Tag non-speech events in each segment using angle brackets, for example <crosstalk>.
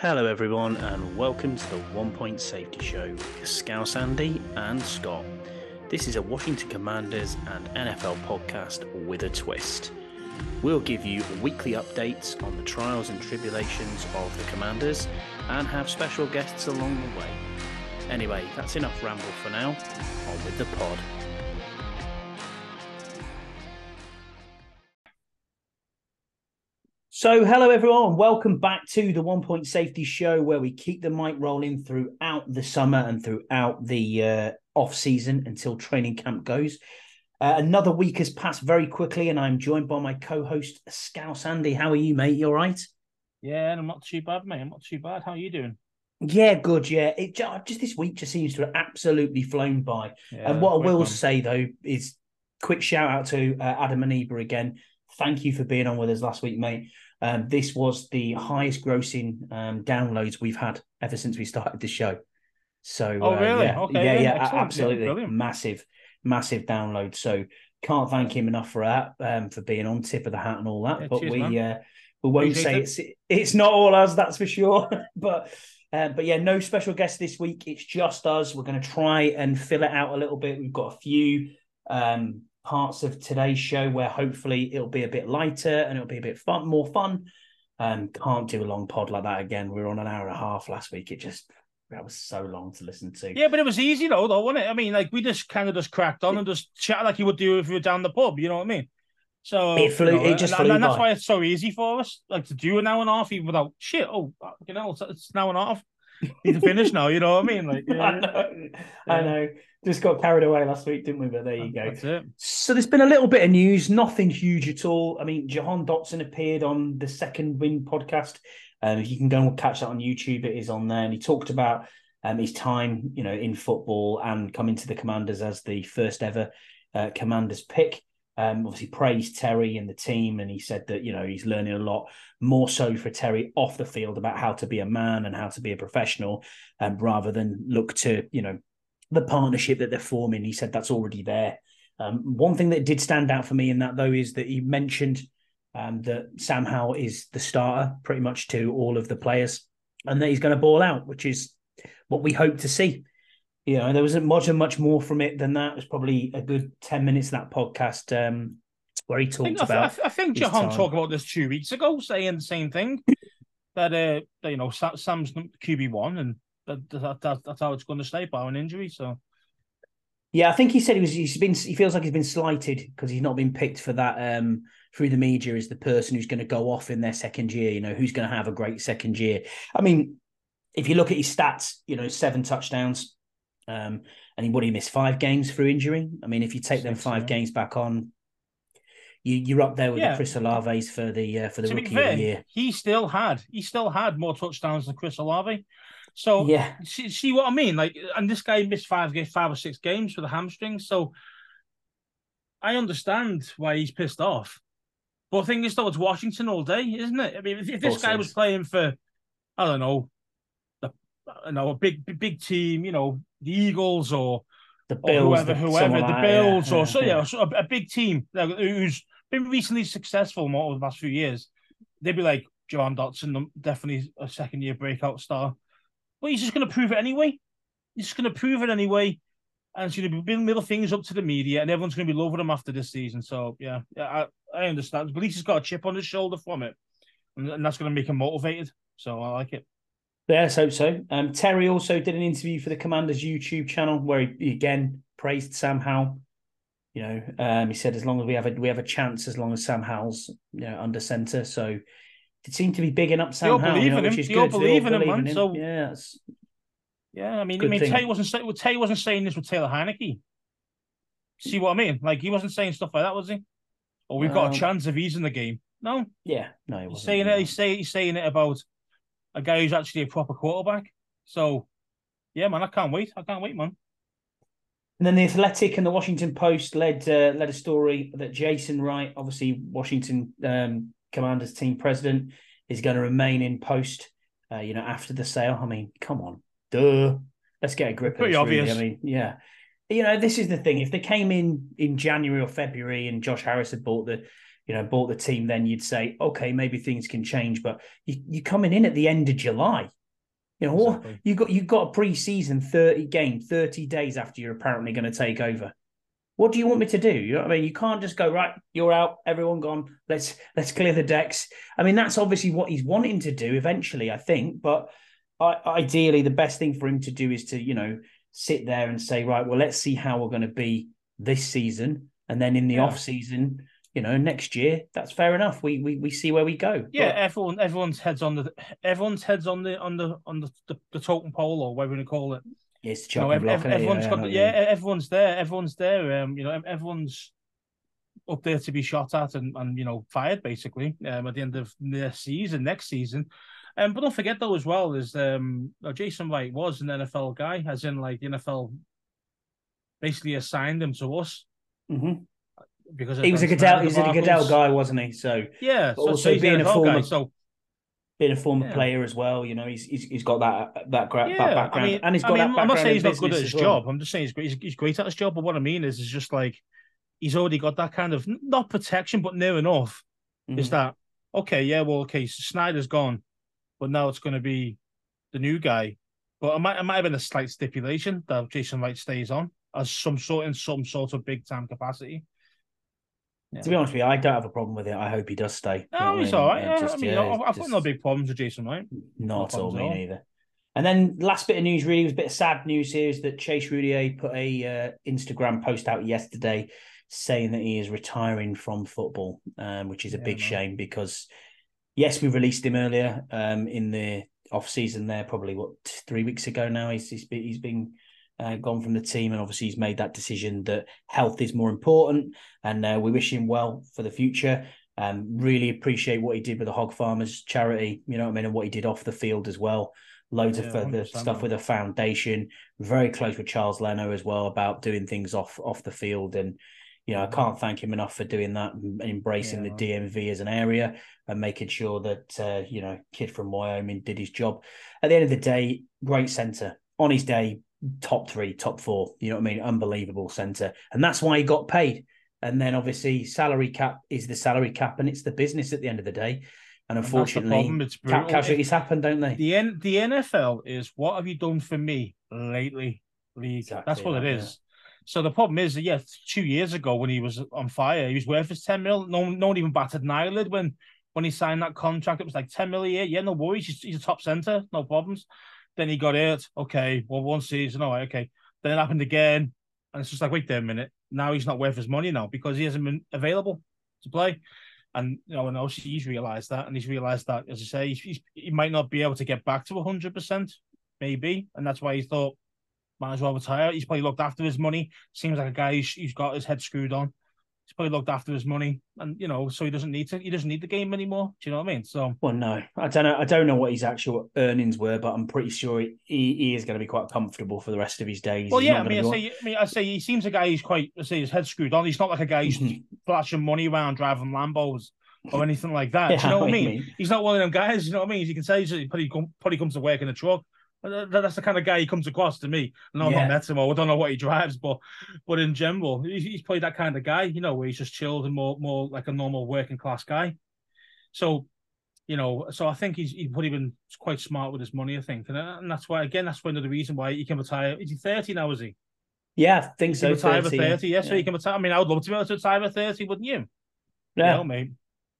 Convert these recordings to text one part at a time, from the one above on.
Hello, everyone, and welcome to the One Point Safety Show with Scouse Andy and Scott. This is a Washington Commanders and NFL podcast with a twist. We'll give you weekly updates on the trials and tribulations of the Commanders and have special guests along the way. Anyway, that's enough ramble for now. On with the pod. So, hello everyone, welcome back to the One Point Safety Show, where we keep the mic rolling throughout the summer and throughout the uh, off season until training camp goes. Uh, another week has passed very quickly, and I'm joined by my co-host Scouse Andy. How are you, mate? You all right? Yeah, I'm not too bad, mate. I'm not too bad. How are you doing? Yeah, good. Yeah, it just this week just seems to have absolutely flown by. Yeah, and what I will say though is, quick shout out to uh, Adam and Eba again. Thank you for being on with us last week, mate. Um, this was the highest grossing um, downloads we've had ever since we started the show. So, oh, really? Uh, yeah, okay, yeah, yeah, absolutely. Yeah, massive, massive download. So, can't thank him enough for that, um, for being on tip of the hat and all that. Yeah, but cheers, we, uh, we won't say it's it's not all us, that's for sure. <laughs> but uh, but yeah, no special guest this week. It's just us. We're going to try and fill it out a little bit. We've got a few um, parts of today's show where hopefully it'll be a bit lighter and it'll be a bit fun, more fun. Um, can't do a long pod like that again. We were on an hour and a half last week. It just that was so long to listen to. Yeah, but it was easy though, though, wasn't it? I mean, like we just kind of just cracked on and just chat like you would do if you were down the pub. You know what I mean? So it flew. You know, it just and, flew and that's by. why it's so easy for us, like to do an hour and a half even without shit. Oh, you know, it's, it's an hour and a half. You can finish now. You know what I mean? Like, <laughs> yeah. I know. Yeah. I know just got carried away last week, didn't we? But there you go. So there's been a little bit of news, nothing huge at all. I mean, Jahan Dotson appeared on the Second Wind podcast. Um, if you can go and catch that on YouTube, it is on there. And he talked about um, his time, you know, in football and coming to the Commanders as the first ever uh, Commanders pick. Um, obviously praised Terry and the team, and he said that you know he's learning a lot more so for Terry off the field about how to be a man and how to be a professional, um, rather than look to you know the partnership that they're forming. He said that's already there. Um, one thing that did stand out for me in that though is that he mentioned um, that Sam Howell is the starter pretty much to all of the players, and that he's going to ball out, which is what we hope to see. You know, there wasn't much and much more from it than that. It was probably a good ten minutes of that podcast um, where he talked I think, about. I, I think Jahan talked about this two weeks ago, saying the same thing that uh, that, you know Sam's QB one and that, that, that, that's how it's going to stay by an injury. So, yeah, I think he said he was. He's been. He feels like he's been slighted because he's not been picked for that um, through the media as the person who's going to go off in their second year. You know, who's going to have a great second year. I mean, if you look at his stats, you know, seven touchdowns, um, and he he miss five games through injury. I mean, if you take Six, them five yeah. games back on, you, you're up there with yeah. the Chris Olaves for the uh, for the to rookie fair, of the year. He still had he still had more touchdowns than Chris Olave. So yeah, see, see, what I mean? Like, and this guy missed five games, five or six games for the hamstring. So I understand why he's pissed off. But the thing is, though, it's Washington all day, isn't it? I mean, if, if this guy was playing for, I don't know, you know, a big big team, you know, the Eagles or the Bills, or whoever, whoever, the Bills, yeah, or so yeah, so a, a, big team who's been recently successful more over the last few years, they'd be like Jahan Dotson, um, definitely a second year breakout star. But he's just going to prove it anyway. He's just going to prove it anyway. And it's going to be building little things up to the media, and everyone's going to be loving him after this season. So, yeah, yeah I, I understand. But at least he's got a chip on his shoulder from it. And, and that's going to make him motivated. So I like it. Let's hope so. Um, Terry also did an interview for the Commanders YouTube channel where he again praised Sam Howell. You know, um, he said as long as we have a we have a chance, as long as Sam Howell's you know under center. So it seemed to be bigging up Sam Howell, you know, which is they good. All believe in him, man. Him. So yeah, yeah. I mean, I mean, Tay wasn't Tay wasn't saying this with Taylor Heinicke. See what I mean? Like he wasn't saying stuff like that, was he? Or oh, we've got um, a chance if he's in the game. No. Yeah, no, he he's saying it. He's saying he's saying it about a guy who's actually a proper quarterback. So, yeah, man, I can't wait. I can't wait, man. And then the Athletic and the Washington Post led uh, led a story that Jason Wright, obviously Washington um, Commanders team president, is going to remain in post. Uh, you know, after the sale. I mean, come on, duh. Let's get a grip. Pretty this, obvious. Really. I mean, yeah. You know, this is the thing. If they came in in January or February and Josh Harris had bought the, you know, bought the team, then you'd say, okay, maybe things can change. But you, you're coming in at the end of July. You know, exactly. you got you got a pre-season 30 game, 30 days after you're apparently going to take over. What do you want me to do? You know what I mean? You can't just go, right, you're out, everyone gone. Let's let's clear the decks. I mean, that's obviously what he's wanting to do eventually, I think. But ideally, the best thing for him to do is to, you know, sit there and say, right, well, let's see how we're going to be this season. And then in the yeah. off season, you know, next year, that's fair enough. We we, we see where we go. Yeah, but... everyone everyone's heads on the everyone's heads on the on the on the the, the totem pole or whatever you call it. Yes, you know, every, everyone's yeah, got the, yeah, everyone's there. Everyone's there. Um, you know, everyone's up there to be shot at and, and you know fired basically um, at the end of the season next season. Um, but don't forget though as well is um, Jason Wright was an NFL guy, as in like the NFL basically assigned him to us. Mm-hmm because he was a Goodell. He was a Goodell guy, wasn't he? So yeah, so, also being a former, guy, so being a former yeah. player as well. You know, he's he's, he's got that that, gra- yeah, background, I mean, and he's got I mean, that I'm not saying he's not good at his well. job. I'm just saying he's, he's he's great at his job. But what I mean is, is just like he's already got that kind of not protection, but near enough. Mm-hmm. Is that okay? Yeah, well, okay. So Snyder's gone, but now it's going to be the new guy. But it might, it might have been a slight stipulation that Jason Wright stays on as some sort in some sort of big time capacity. Yeah. To be honest with you, I don't have a problem with it. I hope he does stay. No, he's all right. Yeah, just, I mean, yeah, I've, I've got no big problems with Jason, right? Not at all, me neither. And then last bit of news, really, was a bit of sad news here is that Chase Roullier put a uh, Instagram post out yesterday saying that he is retiring from football, um, which is a yeah, big man. shame because, yes, we released him earlier um, in the off season there, probably what three weeks ago now. He's he's been, he's been uh, gone from the team, and obviously he's made that decision that health is more important, and uh, we wish him well for the future. Um, really appreciate what he did with the Hog Farmers charity, you know what I mean, and what he did off the field as well. Loads yeah, of further stuff with the foundation. Very close with Charles Leno as well about doing things off off the field, and you know I can't thank him enough for doing that and embracing yeah, the DMV as an area and making sure that uh, you know kid from Wyoming did his job. At the end of the day, great centre on his day, top three, top four. You know what I mean? Unbelievable centre, and that's why he got paid. And then obviously salary cap is the salary cap, and it's the business at the end of the day. And unfortunately, and cap casualties happen, don't they? The N- the NFL is what have you done for me lately, league? Exactly that's what that, it is. Yeah. So the problem is that yeah, two years ago when he was on fire, he was worth his ten mil. No, no one even batted an eyelid when when he signed that contract. It was like ten mil a year. Yeah, no worries. He's, he's a top center, no problems. Then he got hurt. Okay, well, one season, all right, okay. Then it happened again. And it's just like, wait there a minute. Now he's not worth his money now because he hasn't been available to play. And you know, and obviously he's realised that, and he's realised that, as I say, he's, he's, he might not be able to get back to hundred percent, maybe, and that's why he thought might as well retire. He's probably looked after his money. Seems like a guy who's, who's got his head screwed on he's probably looked after his money, and you know, so he doesn't need to. He doesn't need the game anymore. Do you know what I mean? So, well, no, I don't know. I don't know what his actual earnings were, but I'm pretty sure he, he is going to be quite comfortable for the rest of his days. Well, he's yeah, I mean, I say, I mean, I say he seems a guy who's quite. I say his head screwed on. He's not like a guy who's mm-hmm. flashing money around driving Lambos or anything like that. Yeah, <laughs> Do you know what I mean? mean? He's not one of them guys. You know what I mean? You can say he's probably, probably comes to work in a truck. That's the kind of guy he comes across to me. I know yeah. I've not met him or I don't know what he drives, but but in general, he's, he's probably that kind of guy, you know, where he's just chilled and more more like a normal working class guy. So, you know, so I think he's he's probably been quite smart with his money, I think, and, and that's why again that's one of the reason why he can retire. Is he thirty now? Is he? Yeah, I think so. Retire 30, 30 yeah. yeah. So he can retire. I mean, I would love to be able to retire at thirty, wouldn't you? Yeah, you know, mate.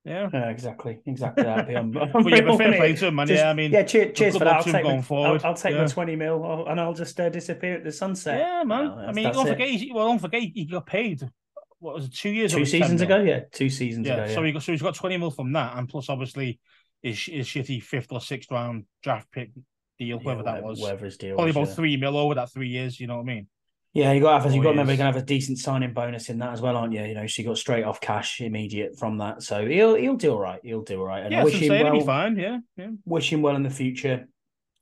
Yeah. yeah, exactly, exactly that. I'm, I'm <laughs> well, yeah, fair play to him, man. Just, yeah, I mean, yeah, cheers, cheers for that. I'll take, forward. I'll, I'll take yeah. the twenty mil, and I'll just uh, disappear at the sunset. Yeah, man. I mean, don't it. forget, he, well, don't forget, he got paid. What was it? Two years, two seasons ago. Yeah, two seasons yeah, ago. Yeah. So he got, so he's got twenty mil from that, and plus obviously his his shitty fifth or sixth round draft pick deal, whoever that was, whatever his deal, probably was, about three mil over that three years. You know what I mean? Yeah, you got have, you got to remember you're gonna have a decent signing bonus in that as well, aren't you? You know, so you got straight off cash immediate from that. So he'll he'll do all right. He'll do all right. And yeah, I wish him well. Be fine. Yeah, yeah. Wish him well in the future.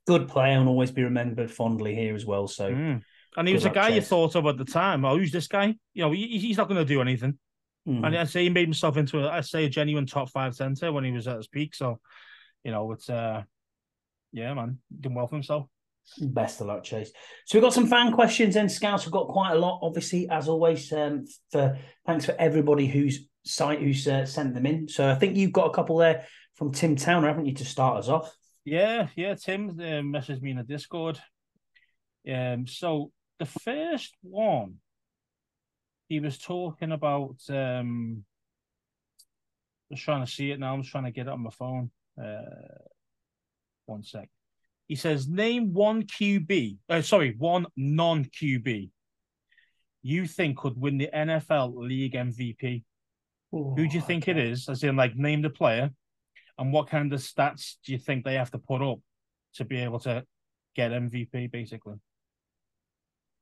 Good player and always be remembered fondly here as well. So, mm. and he was a guy Chase. you thought of at the time. Oh, who's this guy? You know, he, he's not going to do anything. Mm. And I say he made himself into a, I say a genuine top five center when he was at his peak. So, you know, it's uh, yeah, man, done well for himself. Best of luck, Chase. So we've got some fan questions and Scouse. We've got quite a lot, obviously, as always. Um, for thanks for everybody who's site who's uh, sent them in. So I think you've got a couple there from Tim Towner, haven't you, to start us off? Yeah, yeah. Tim uh, messaged me in the Discord. Um, so the first one, he was talking about. Um, I was trying to see it now. I'm trying to get it on my phone. Uh, one sec. He says, name one QB. Uh, sorry, one non QB. You think could win the NFL league MVP? Ooh, Who do you think okay. it is? As in, like, name the player, and what kind of stats do you think they have to put up to be able to get MVP? Basically,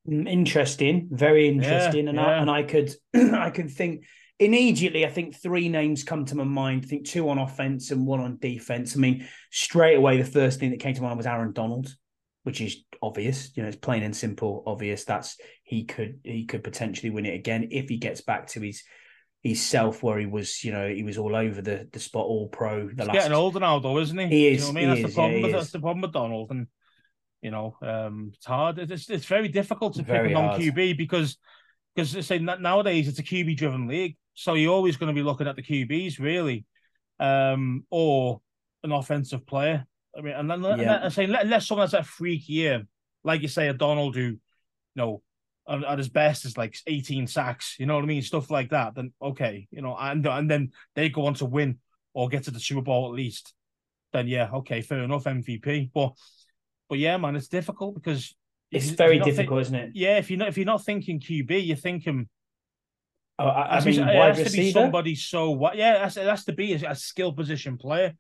mm, interesting, very interesting, yeah, and yeah. I, and I could <clears throat> I could think immediately, I think three names come to my mind. I think two on offense and one on defense. I mean, straight away, the first thing that came to mind was Aaron Donald, which is obvious. You know, it's plain and simple, obvious. That's he could he could potentially win it again if he gets back to his his self where he was, you know, he was all over the the spot, all pro. The He's last... getting older now, though, isn't he? He is. You know I mean, that's is, the problem. Yeah, with, that's the problem with Donald, and you know, um, it's hard. It's it's very difficult to very pick a non QB because because say nowadays it's a QB driven league. So you're always going to be looking at the QBs, really, um, or an offensive player. I mean, and then yeah. and saying unless someone has that freak year, like you say, a Donald who, you know, at, at, his best is like 18 sacks, you know what I mean, stuff like that. Then okay, you know, and and then they go on to win or get to the Super Bowl at least. Then yeah, okay, fair enough, MVP. But but yeah, man, it's difficult because it's very difficult, isn't it? Yeah, if you're not if you're not thinking QB, you're thinking Oh, I, I mean, it wide has receiver? to be somebody so what? Yeah, that's, it has to be a, a skill position player.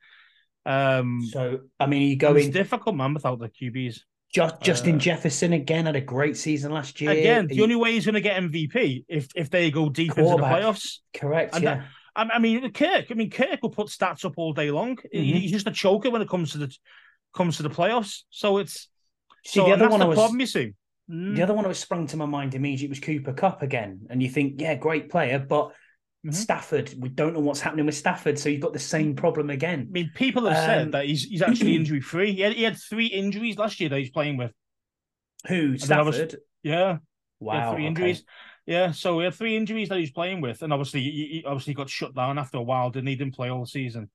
Um, so I mean, you go in difficult, man, without the QBs. Just Justin uh, Jefferson again had a great season last year. Again, the he, only way he's going to get MVP if if they go deep into the playoffs. Correct. And yeah. That, I mean, Kirk. I mean, Kirk will put stats up all day long. Mm-hmm. He's just a choker when it comes to the comes to the playoffs. So it's see so the other one the was, problem you see. Mm. The other one that was sprung to my mind immediately was Cooper Kupp again. And you think, yeah, great player, but mm-hmm. Stafford, we don't know what's happening with Stafford. So you've got the same problem again. I mean, people have um, said that he's he's actually <clears throat> injury free. He had, he had three injuries last year that he's playing with. Who? Stafford? Was, yeah. Wow. three okay. injuries. Yeah, so he had three injuries that he's playing with, and obviously, he, he obviously got shut down after a while. Didn't he? Didn't play all season.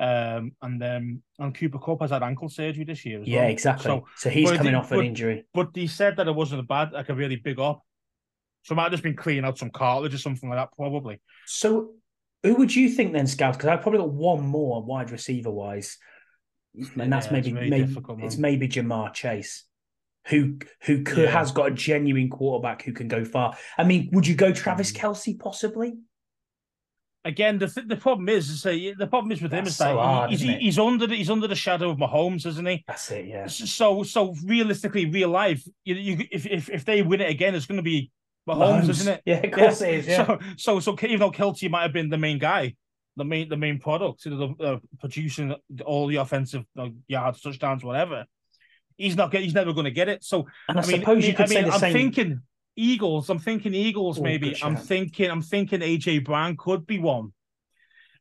Um, and then and Cooper Kupp has had ankle surgery this year. yeah, well. exactly. So, so he's coming off an but, injury. But he said that it wasn't a bad, like a really big up. So might have just been cleaning out some cartilage or something like that, probably. So who would you think then, Scouse? Because I've probably got one more wide receiver wise, and that's yeah, maybe maybe it's maybe Ja'Marr Chase, who who could, yeah. has got a genuine quarterback who can go far. I mean, would you go Travis Kelce possibly? Again, the th- the problem is, say the problem is with That's him is so that hard, he's, he's under the, he's under the shadow of Mahomes, isn't he? That's it, yeah. So so realistically, real life, you, you if, if if they win it again, it's going to be Mahomes, Mahomes, isn't it? Yeah, of course yeah. it is. <laughs> Yeah. So so so even though Kelce might have been the main guy, the main the main product, you know, the, uh, producing all the offensive uh, yards, touchdowns, whatever. He's not get. He's never going to get it. So and I, I mean, suppose you could I mean, say the I'm same. thinking Eagles. I'm thinking Eagles. Oh, maybe I'm thinking. I'm thinking AJ Brown could be one,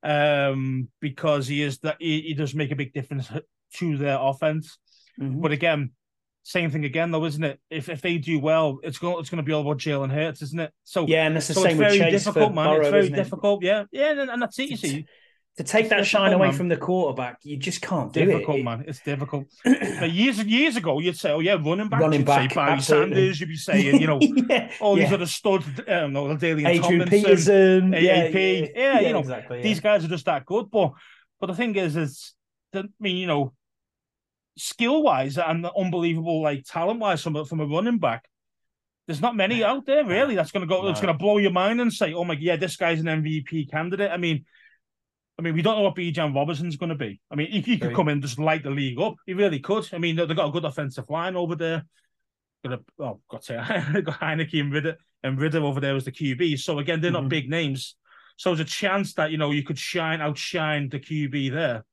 um, because he is that he, he, does make a big difference to their offense. Mm-hmm. But again, same thing again though, isn't it? If if they do well, it's going it's going to be all about Jalen Hurts, isn't it? So yeah, and it's the so same it's very difficult, man. Burrow, it's very difficult. It? Yeah, yeah, and, and that's it. You see to take that shine away man. from the quarterback, you just can't do difficult, it. man. It's difficult. <clears throat> but years and years ago, you'd say, "Oh yeah, running back." Running you'd back, say Barry absolutely. Sanders. You'd be saying, you know, <laughs> yeah, all these yeah. other studs. Um, no, Adalian Adrian Tomlinson, Peterson, AAP. Yeah, yeah, yeah, you know, exactly, these guys are just that good. But but the thing is, is that I mean, you know, skill wise and unbelievable like talent wise from a, from a running back. There's not many out there really that's going to go. No. That's going to blow your mind and say, "Oh my, yeah, this guy's an MVP candidate." I mean, I mean, we don't know what Bijan Robinson's going to be. I mean, if he could come in and just light the league up, he really could. I mean, they've got a good offensive line over there. Got a, oh, got to say, <laughs> got Heinicke and Ridder, and Ridder over there as the QB. So again, they're mm-hmm. not big names. So there's a chance that you know you could shine, outshine the QB there.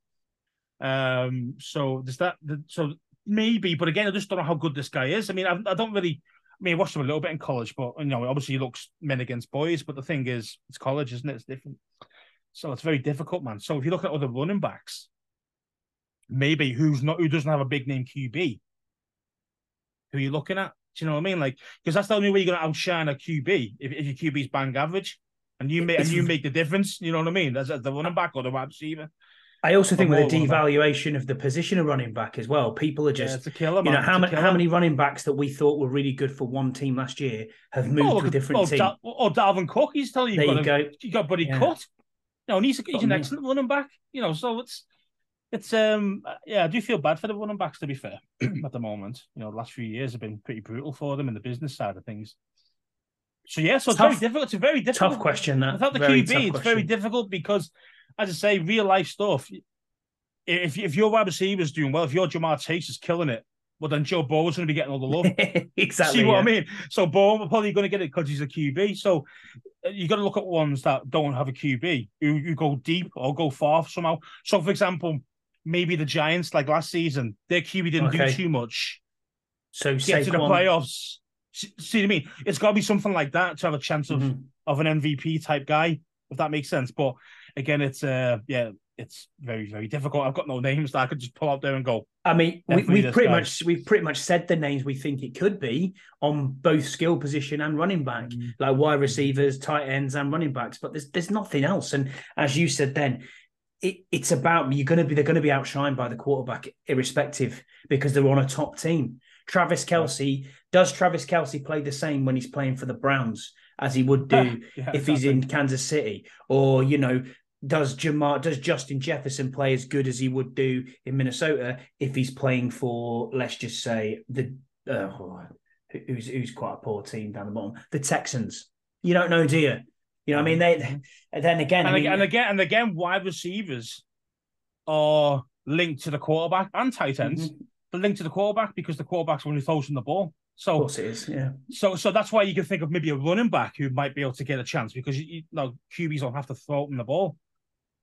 Um, so there's that. So maybe, but again, I just don't know how good this guy is. I mean, I, I don't really. I mean, I watched him a little bit in college, but you know, obviously he looks men against boys. But the thing is, it's college, isn't it? It's different. So it's very difficult, man. So if you look at other running backs, maybe who's not who doesn't have a big name QB, who are you looking at? Do you know what I mean? Like, because that's the only way you're going to outshine a QB if, if your QB's bang average. and you make and you make the difference. You know what I mean? As, as the running back or the wide receiver. I also think with the devaluation of the position of running back as well, people are Yeah, just a killer, you know how many how many running backs that we thought were really good for one team last year have moved Oh, to a different oh, team. Da- oh, Dalvin Cook, he's telling you, there you a- go. you got Buddy Yeah. Cut. No, and he's he's an me. excellent running back. You know, so it's it's um yeah, I do feel bad for the running backs to be fair <clears throat> at the moment. You know, the last few years have been pretty brutal for them in the business side of things. So yeah, so it's very difficult. It's a very difficult Tough question. That Without the Very QB, it's very difficult because, as I say, real life stuff. If if your wide receiver's doing well, if your Ja'Marr Chase is killing it, well then Joe Burrow's going to be getting all the love. <laughs> exactly. See what yeah. I mean? So are probably going to get it because he's a QB. So you got to look at ones that don't have a QB who you go deep or go far somehow. So for example, maybe the Giants like last season, their QB didn't Okay. do too much. So Get to the playoffs. See, see what I mean? It's got to be something like that to have a chance of Mhm. of an MVP type guy, if that makes sense. But again, it's uh yeah, it's very very difficult. I've got no names that I could just pull out there and go. I mean, we, we've pretty guy. much we've pretty much said the names we think it could be on both skill position and running back, Mm. like wide receivers, tight ends, and running backs. But there's there's nothing else. And as you said, then it, it's about you're going to be they're going to be outshined by the quarterback, irrespective, because they're on a top team. Travis Kelce does Travis Kelce play the same when he's playing for the Browns as he would do <laughs> Yeah, if he's in Kansas City, or you know, does Ja'Marr does Justin Jefferson play as good as he would do in Minnesota if he's playing for let's just say the uh, who's who's quite a poor team down the bottom, the Texans. You don't know, do you? You know, what I mean, they. Then again, and, I mean, again, and again, and again, wide receivers are linked to the quarterback and tight ends. Mhm. They're linked to the quarterback because the quarterback's only throws in the ball. of So, course it is. Yeah, so, so that's why you can think of maybe a running back who might be able to get a chance because you, you know QBs don't have to throw them the ball.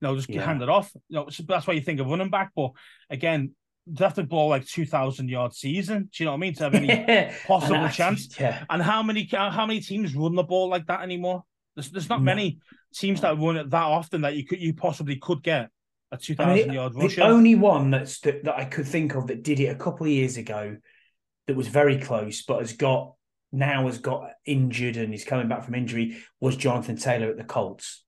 You know, just Yeah. hand it off. You know, so that's why you think of running back. But again, they have to ball like two thousand yard season. Do you know what I mean? To have any <laughs> possible And chance. Yeah, And how many how many teams run the ball like that anymore? There's there's not No. many teams that run it that often that you could you possibly could get a two thousand I mean, yard the only one that's that, that I could think of that did it a couple of years ago that was very close, but has got now has got injured and is coming back from injury was Jonathan Taylor at the Colts.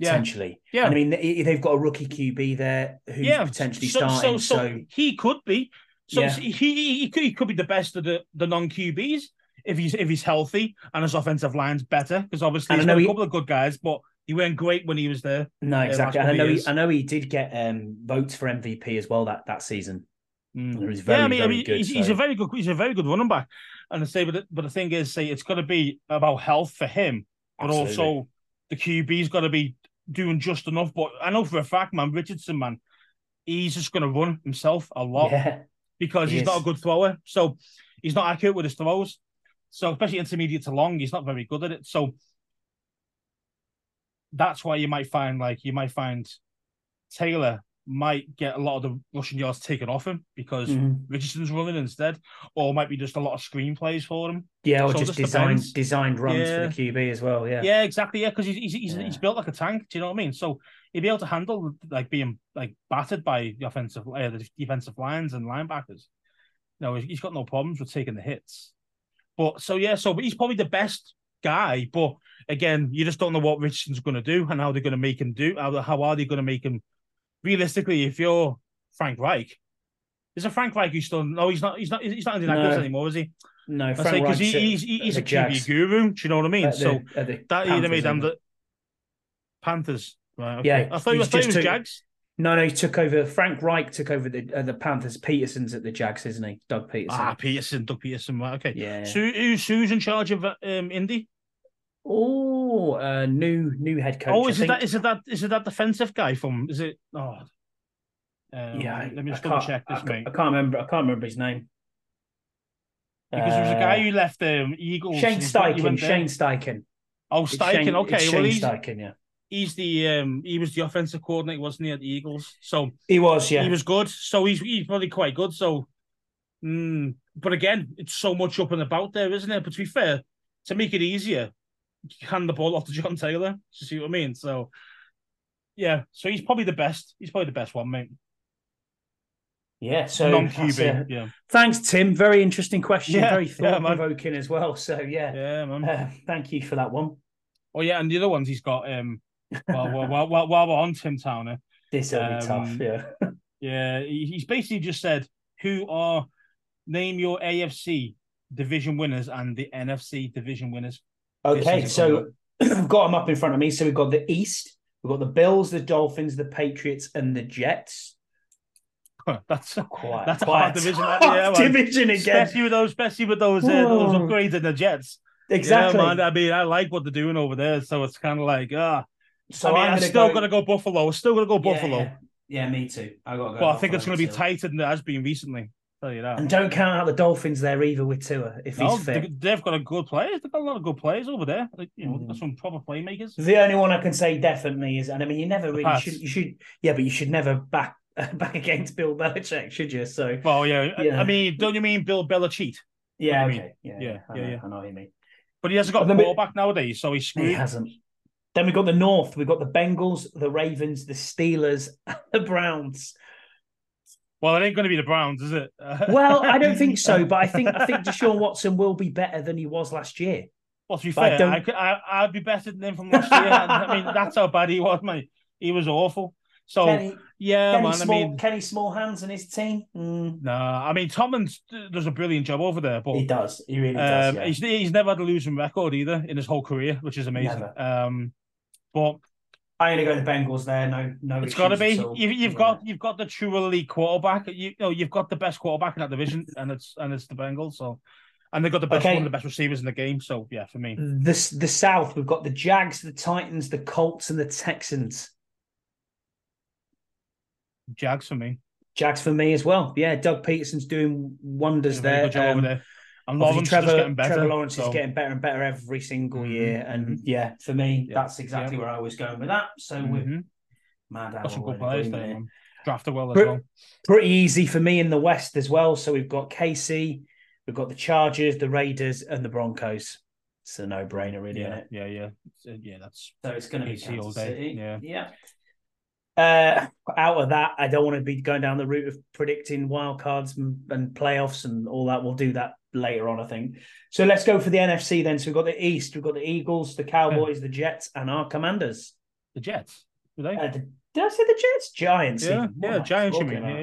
Yeah. Potentially, Yeah. And I mean they- they've got a rookie QB there who's yeah, potentially so, starting. So, so, he could be. So Yeah. he, he he could he could be the best of the, the non QBs if he's if he's healthy and his offensive line's better because obviously And he's got a couple of good guys, but he went great when he was there. no, exactly. And I know he. I know he did get um, votes for MVP as well that that season. Mm. He very, yeah, I mean, I mean, good. he's, he's a very good he's a very good running back. And I say, but the, but the thing is, say it's got to be about health for him, but Absolutely. also the QB's got to be doing just enough. But I know for a fact, man, Richardson, man, he's just going to run himself a lot yeah, because he he's not a good thrower. So he's not accurate with his throws. So especially intermediate to long, he's not very good at it. So that's why you might find like you might find Taylor might get a lot of the rushing yards taken off him because Mhm. Richardson's running instead, or might be just a lot of screenplays for him. yeah, or So just designed depends. designed runs Yeah. for the QB as well. Yeah, Yeah, exactly. Yeah, because he's he's, he's, Yeah. he's built like a tank. Do you know what I mean? So he'd be able to handle like being like battered by the offensive, uh, the defensive lines and linebackers. No, he's got no problems with taking the hits. But so yeah, so he's probably the best guy. But again, you just don't know what Richardson's going to do and how they're going to make him do. How, how are they going to make him? Realistically, if you're Frank Reich, is a Frank Reich who's still no, he's not. He's not. He's not in Indianapolis No. anymore, is he? no, Frank because he, he's he's a QB Jags. guru. Do you know what I mean? The- so at the that either made them the Panthers. Right. Okay. Yeah, I thought, I thought it was took- Jags. No, no, he took over. Frank Reich took over the uh, the Panthers. Pederson's at the Jags, isn't he? Doug Pederson. Ah, Pederson, Doug Pederson. Right. Okay. yeah. So who's, who's in charge of um, Indy? Oh, uh, new new head coach. oh, is it that? Is it that? Is it that defensive guy from? Is it? Oh. Um, yeah, I- let me just I double check this, ca- mate. I can't remember. I can't remember his name. Because there was a guy Uh, who left um, Eagles. Shane and he's got- he Steichen. Shane Steichen. Oh, Steichen. Shane- okay, it's well he's Steichen. Yeah, he's the um he was the offensive coordinator, wasn't he, at the Eagles? So he was. Yeah, he was good. So he's he's probably quite good. So, mm, but again, it's so much up and about there, isn't it? But to be fair, to make it easier, hand the ball off to John Taylor. You see what I mean? So, yeah. So he's probably the best. He's probably the best one, mate. yeah. So non-QB. uh, Yeah. Thanks, Tim. Very interesting question. Yeah, very thought provoking as well. So yeah, Yeah, man. uh, thank you for that one. Oh yeah, and the other ones he's got. Um, while, while, while, while we're on Tim Towner, <laughs> this will Um, be tough. Yeah. <laughs> yeah, he's basically just said who are name your AFC division winners and the NFC division winners. Okay, so I've <clears throat> got them up in front of me. So we've got the East, we've got the Bills, the Dolphins, the Patriots, and the Jets. That's Quite, That's a quite hard division, tough yeah, division again. especially with those, especially with those uh, those upgrades in the Jets. Exactly. Yeah, man. I mean, I like what they're doing over there, so it's kind of like ah. so I mean, I'm I'm gonna still go, gonna go Buffalo. Still gonna go Buffalo. Yeah, Yeah, me too. I got to go. But I think it's gonna be too. tighter than it has been recently. Tell you that. And don't count out the Dolphins there either with Tua if No, he's fit. they, have got a good players. They've got a lot of good players over there. Like, you know, Mhm. some proper playmakers. The only one I can say definitely is, and I mean, you never really should. You should, yeah, but you should never back <laughs> back against Bill Belichick, should you? So Well, yeah, I- Yeah. I mean, don't you mean Bill Belichick? yeah, What do you okay, yeah, Yeah, I yeah, know, yeah. I know what you mean. But he hasn't got a then we- nowadays, so he's He hasn't. Then we've got the North. We've got the Bengals, the Ravens, the Steelers, <laughs> the Browns. Well, it ain't going to be the Browns, is it? <laughs> Well, I don't think so, but I think I think Deshaun Watson will be better than he was last year. Well, to be But I fair, I, could, I, I'd be better than him from last year. I mean, that's how bad he was, mate. He was awful. So, Kenny, yeah, Kenny, man. I Small, mean, Kenny Small Hands and his team. Mm, nah. I mean, Tomlin's does a brilliant job over there, but he does. He really does. Um, Yeah. he's, he's never had a losing record either in his whole career, which is amazing. Never. Um, but I'm going to go the Bengals there. No, no. it's got to be. You, you've Yeah. got you've got the true elite quarterback. You, you know you've got the best quarterback in that division, and it's and it's the Bengals. So, and they've got the best Okay. one of the best receivers in the game. So yeah, for me, the the South. We've got the Jags, the Titans, the Colts, and the Texans. Jags for me. Jags for me as well. Yeah, Doug Pederson's doing wonders there. good job over Um, there. Lawrence Trevor, just getting better. Trevor Lawrence is getting better and better every single Mhm, year. And mhm. yeah, for me, Yeah, that's exactly yeah. where I was going with that. So we're Mhm. mad Got some good players there. Drafted well as well. Pretty easy for me in the West as well. So we've got KC, we've got the Chargers, the Raiders, and the Broncos. It's a no-brainer, really, isn't Yeah, it? yeah, yeah, So, yeah. That's So it's going to be KC all day, City. yeah. yeah. Uh, out of that, I don't want to be going down the route of predicting wild cards and, and playoffs and all that. We'll do that later on, I think. So let's go for the NFC then. So we've got the East, we've got the Eagles, the Cowboys, the Jets, and our Commanders. the Jets. Do they? Uh, did, did I say the Jets? Giants. yeah, yeah. Giants. You mean? Yeah,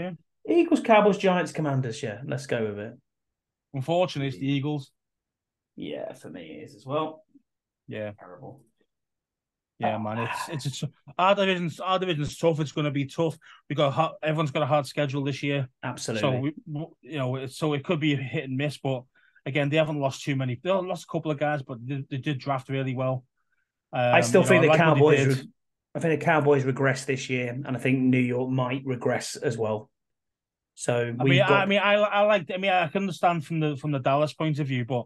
yeah. Eagles, Cowboys, Giants, Commanders. Yeah, let's go with it. Unfortunately, it's the Eagles. Yeah, for me it is as well. Yeah. Terrible. Yeah, man, it's it's, it's our division's our division's tough. It's going to be tough. We got everyone's got a hard schedule this year, Absolutely. so we, you know, so it could be a hit and miss. But again, they haven't lost too many. They lost a couple of guys, but they, they did draft really well. I Um, still you know, think the like Cowboys. Re- I think the Cowboys regress this year, and I think New York might regress as well. So I we mean, got. I mean, I I like. I mean, I can understand from the from the Dallas point of view, but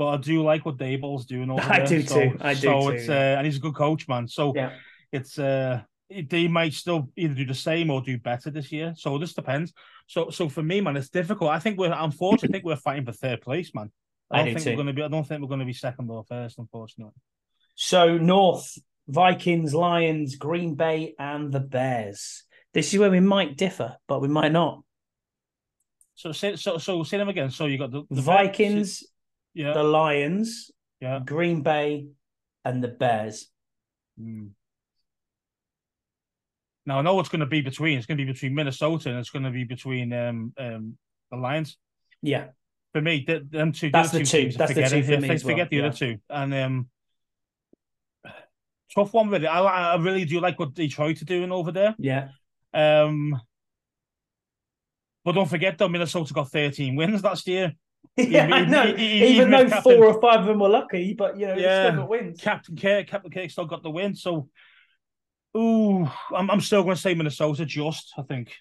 but I do like what Daboll's doing over <laughs> I there. do so, too. I do So too, it's uh, and he's a good coach, man. So yeah, it's uh they might still either do the same or do better this year. So this depends. So so for me, man, it's difficult. I think we're unfortunately I think we're fighting for third place, man. I I don't do think too. we're gonna be I don't think we're gonna be second or first, unfortunately. So North Vikings, Lions, Green Bay, and the Bears. This is where we might differ, but we might not. So say so so say them again. So you got the, the Vikings, yeah, the Lions, yeah. Green Bay, and the Bears. Mm. Now I know what's going to be between. It's going to be between Minnesota and it's going to be between um um the Lions. Yeah, For me, th- them two. That's the two. teams, That's the forget two for me as well, Forget the yeah. other two. And um, tough one really. I I really do like what Detroit are doing over there. yeah. Um, but don't forget though, Minnesota got 13 wins last year. <laughs> Yeah, I even- know. Even even though Captain- four or five of them were lucky, but you know, Yeah. still got wins. Captain Kirk, Captain Kirk still got the win. So, ooh, I'm I'm still going to say Minnesota. Just I think.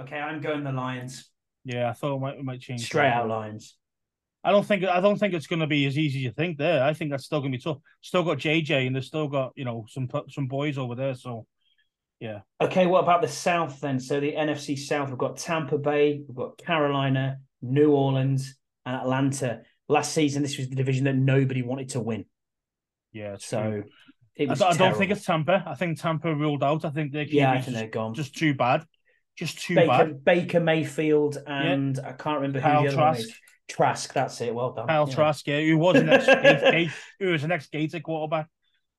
Okay, I'm going the Lions. Yeah, I thought it might, it might change. Straight out Lions. I don't think I don't think it's going to be as easy as you think. There, I think that's still going to be tough. Still got JJ, and they've still got you know some some boys over there. So yeah, Okay, what about the South then? So the NFC South, we've got Tampa Bay, we've got Carolina, New Orleans, and Atlanta. Last season, this was the division that nobody wanted to win. yeah. So it I, I don't think it's Tampa. I think Tampa ruled out. I think they're Yeah, I think they're gone. just too bad, just too Baker, bad. Baker Mayfield, and I can't remember Kyle who the other one Trask. is. Trask, that's it. Well done. Kyle Yeah. Trask, yeah, who was an ex <laughs> who was an ex Gator quarterback.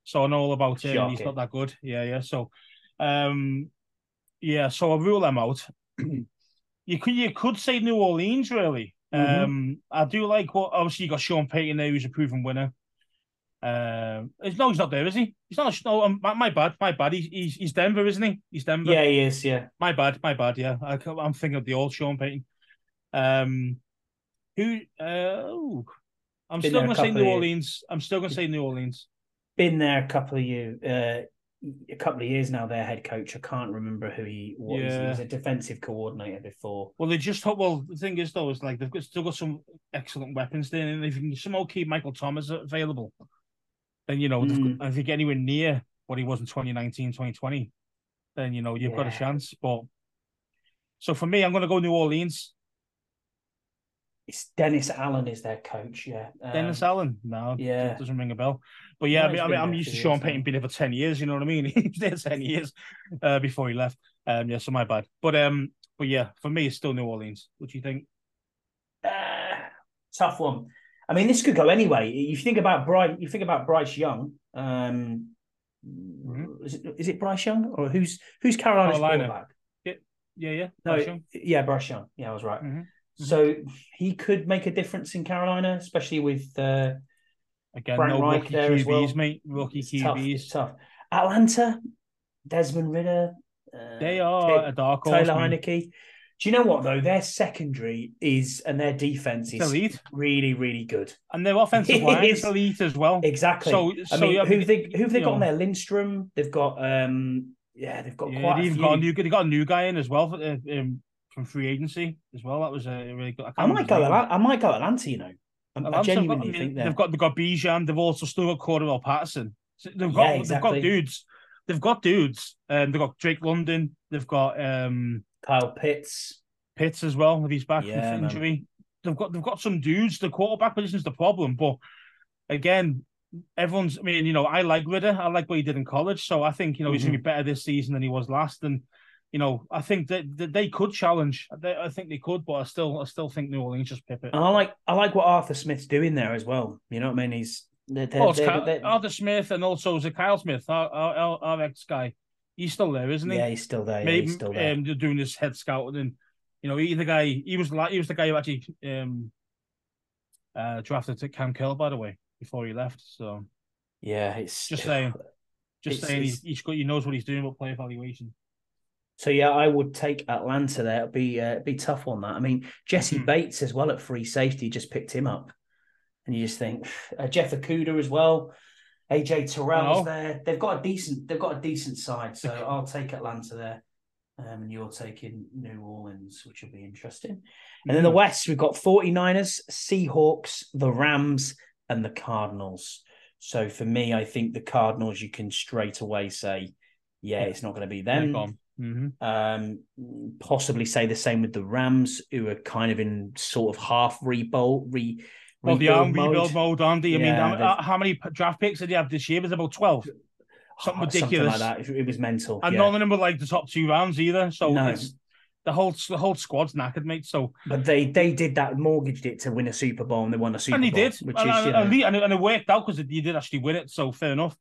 so I know all about him. Shocking. He's not that good. Yeah, yeah. So, um, yeah. So I rule them out. <clears throat> you could you could say New Orleans really. Mm-hmm. Um, I do like what obviously you got Sean Payton there, who's a proven winner. Um, uh, no, he's not there, is he? He's not. No, um, my, my, bad, my bad. He's, he's he's Denver, isn't he? He's Denver. Yeah, he is. Yeah, my bad, my bad. Yeah, I, am thinking of the old Sean Payton. Um, who? Uh, I'm Been still to say New Orleans. I'm still to say New Orleans. Been there a couple of you. Uh, a couple of years now, their head coach. I can't remember who he was. Yeah. He was a defensive coordinator before. Well, they just hope. well, the thing is though, is like they've got, still got some excellent weapons there, and if you can somehow keep Michael Thomas available, then you know, mm. if you get anywhere near what he was in 2019, 2020, then you know you've yeah. got a chance. But so for me, I'm going to go New Orleans. It's Dennis Allen is their coach. Yeah, um, Dennis Allen. No, yeah, doesn't ring a bell. But yeah, no, I mean, I mean I'm used to Sean Payton being there for ten years. You know what I mean? <laughs> he was there ten years uh, before he left. Um, yeah, so my bad. But um, but yeah, for me, it's still New Orleans. What do you think? Uh, tough one. I mean, this could go anyway. If you think about Bryce. You think about Bryce Young. Um, mm-hmm. is, it, is it Bryce Young or who's who's Carolina's Carolina. quarterback? Yeah, yeah, yeah. Bryce no, Young. yeah, Bryce Young. Yeah, I was right. Mm-hmm. So he could make a difference in Carolina, especially with uh, again Frank no Reich rookie there QBs, as well. mate. Rookie it's QBs, tough, tough. Atlanta, Desmond Ridder. Uh, they are a dark horse. Taylor Heinicke. Do you know what though? Their secondary is and their defense is elite. really, really good, and their offensive <laughs> line is elite as well. Exactly. So, I so, mean, who they who have they got know. on there? Lindstrom. They've got um, yeah, they've got yeah, quite. They've got a new. They got a new guy in as well. Uh, um, from free agency as well. That was a really good. I, I might go. I might go Atlanta. You know, I, genuinely got, think they've got they've got Bijan. They've also still got Cordarrelle Patterson. So they've got yeah, exactly. they've got dudes. They've got dudes. Um, they've got Drake London. They've got um, Kyle Pitts. Pitts as well. If he's back yeah, from injury, man. they've got they've got some dudes. The quarterback position is the problem, but again, everyone's. I mean, you know, I like Ridder. I like what he did in college, so I think you know mm-hmm. he's gonna be better this season than he was last. And you know, I think that, that they could challenge. I think they could, but I still, I still think New Orleans just pip it. And I like, I like what Arthur Smith's doing there as well. You know what I mean? He's they're, they're, oh, they're, Arthur Smith and also is Kyle Smith, our, our, our ex guy. He's still there, isn't he? Yeah, he's still there. Yeah, Maybe, he's still there. Um, doing his head scouting, and you know, he the guy. He was like, he was the guy who actually um, uh, drafted to Cam Kill, by the way, before he left. So yeah, it's just saying, <sighs> just it's, saying, it's, he's, he's got, he knows what he's doing about play evaluation. So yeah, I would take Atlanta there. It'd be uh, be tough on that. I mean, Jesse mm-hmm. Bates as well at free safety just picked him up, and you just think uh, Jeff Okudah as well. AJ Terrell's there. They've got a decent. They've got a decent side. So I'll take Atlanta there, um, and you're taking New Orleans, which will be interesting. And mm-hmm. then the West, we've got 49ers, Seahawks, the Rams, and the Cardinals. So for me, I think the Cardinals, you can straight away say, yeah, it's not going to be them. Mm-hmm. Um, possibly say the same with the Rams, who are kind of in sort of half rebuild, re. Well, the arm rebuild mode, Andy. I yeah, mean, how, how, many draft picks did you have this year? It was about twelve. Something oh, ridiculous. Something like that. It was mental. And yeah. none of them were like the top two rounds either. So no. the whole the whole squad's knackered, mate. So, but they they did that, mortgaged it to win a Super Bowl, and they won a Super and Bowl. And they did, which and, is and, you know... and, it worked out because you did actually win it. So fair enough.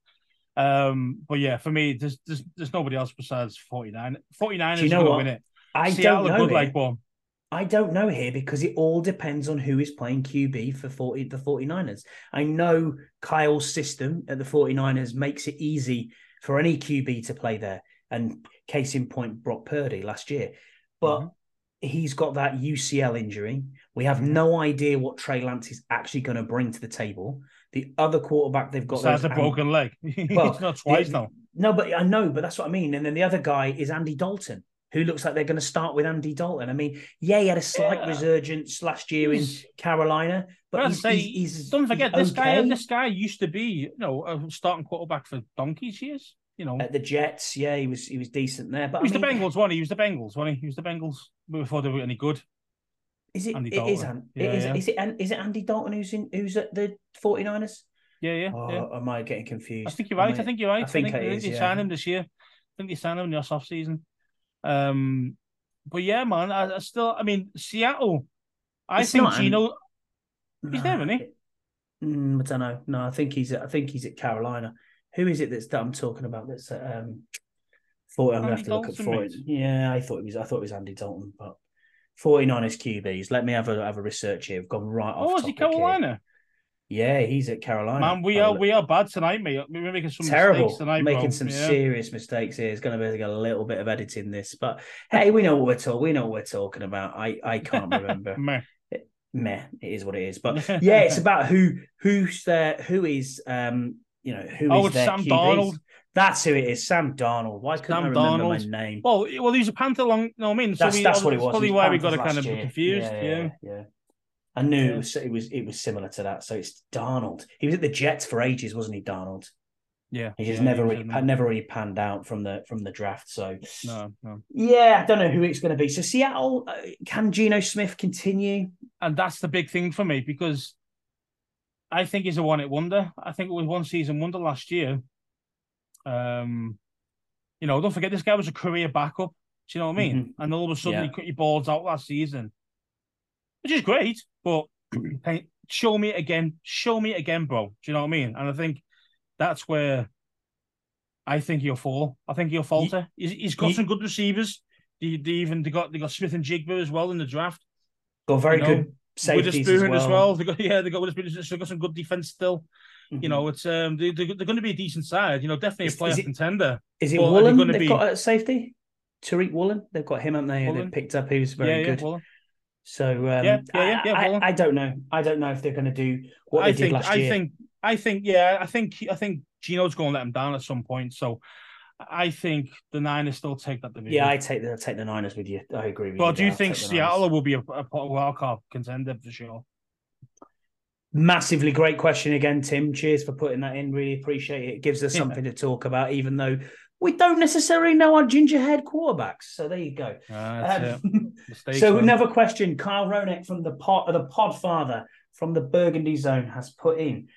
Um, but yeah, for me, there's there's, there's nobody else besides 49. 49 is going to win it. I Seattle don't know. Good, like, one. I don't know here because it all depends on who is playing QB for 40 the 49ers. I know Kyle's system at the 49ers makes it easy for any QB to play there. And case in point, Brock Purdy last year. But mm-hmm he's got that UCL injury. We have mm-hmm. no idea what Trey Lance is actually going to bring to the table. The other quarterback they've got has a broken leg. <laughs> well, not twice now. No, but I know, but that's what I mean. And then the other guy is Andy Dalton, who looks like they're going to start with Andy Dalton. I mean, yeah, he had a slight yeah. resurgence last year he's, in Carolina, but he's, say, he's, he's, don't forget this okay. guy. This guy used to be, you know, a starting quarterback for donkeys years. You know, at the Jets, yeah, he was he was decent there. But he was I mean, the Bengals, one. He was the Bengals, one. He? he was the Bengals before they were any good. Is it? Andy it is. Yeah, it is, yeah. is it? Is it Andy Dalton who's in? Who's at the 49ers? Yeah, yeah. Oh, yeah. Am I getting confused? I think you're right. I, I think you're right. I think, I think, I think they yeah. signed him this year. I think they signed him in the off season. Um, but yeah, man, I, I, still. I mean, Seattle. I it's think Geno. He's no, there, isn't he? Mm, I don't know. No, I think he's. At, I think he's at Carolina. who is it that's that I'm talking about? That's um, thought I'm gonna have to look at for it. Yeah, I thought it was. I thought it was Andy Dalton, but 49ers QBs. Let me have a have a research here. We've gone right off. Oh, is he Carolina? Here. Yeah, he's at Carolina. Man, we are we are bad tonight, mate. We're making some terrible, mistakes tonight, making bro. some yeah. serious mistakes here. It's going to be a little bit of editing this, but hey, we know what we're talking. We know what we're talking about. I I can't remember. <laughs> Meh. Meh, it is what it is. But <laughs> yeah, it's about who who's there, who is um you know who oh, is their Sam QBs. Darnold. That's who it is, Sam Darnold. Why couldn't Sam I remember Darnold. my name? Well, well, he's a Panther long. No, I mean, so that's we, that's what it was. Probably why we got it kind of year. confused. Yeah, Yeah, yeah, yeah. I knew Yeah. it was it was it was similar to that. So it's Darnold. He was at the Jets for ages, wasn't he, Darnold? yeah. He just yeah, never really, never really panned out from the from the draft. So No, no. yeah, I don't know who it's going to be. So Seattle, uh, can Geno Smith continue? And that's the big thing for me because I think he's a one-hit wonder. I think it was one season wonder last year. Um, you know, don't forget this guy was a career backup. Do you know what I mean? And all of a sudden, Yeah. he cut your balls out last season, which is great. But <clears throat> hey, show me it again. Show me it again, bro. Do you know what I mean? And I think that's where I think he'll fall. I think he'll falter. He's, he's got Ye- some good receivers. They, they even they got they got Smith-Njigba as well in the draft. Got very You know, good safeties as well. as well. They got <laughs> yeah, they got Witherspoon. They got some good defense still. Mhm. You know, it's um they, they, they're going to be a decent side. You know, definitely Is- a playoff is it- contender. Is it Well, Woolen they've be- got at safety? Tariq Woolen, they've got him, haven't they? Woolen? They've picked up. He was very yeah, yeah, good. well, So um, Yeah, yeah, yeah, yeah, I, I, I don't know. I don't know if they're going to do what I they did think last I year. think I think yeah, I think I think Geno's going to let him down at some point. So I think the Niners still take that division. yeah, I take the I take the Niners with you. I agree with you. But do you think Seattle will be a, a wild card contender for sure? Massively great question again, Tim. Cheers for putting that in. Really appreciate it. It gives us Yeah. something to talk about, even though we don't necessarily know our gingerhead quarterbacks. So there you go. That's. Um, <laughs> so another question, Kyle Ronek from the pod, the Podfather from the Burgundy Zone has put in: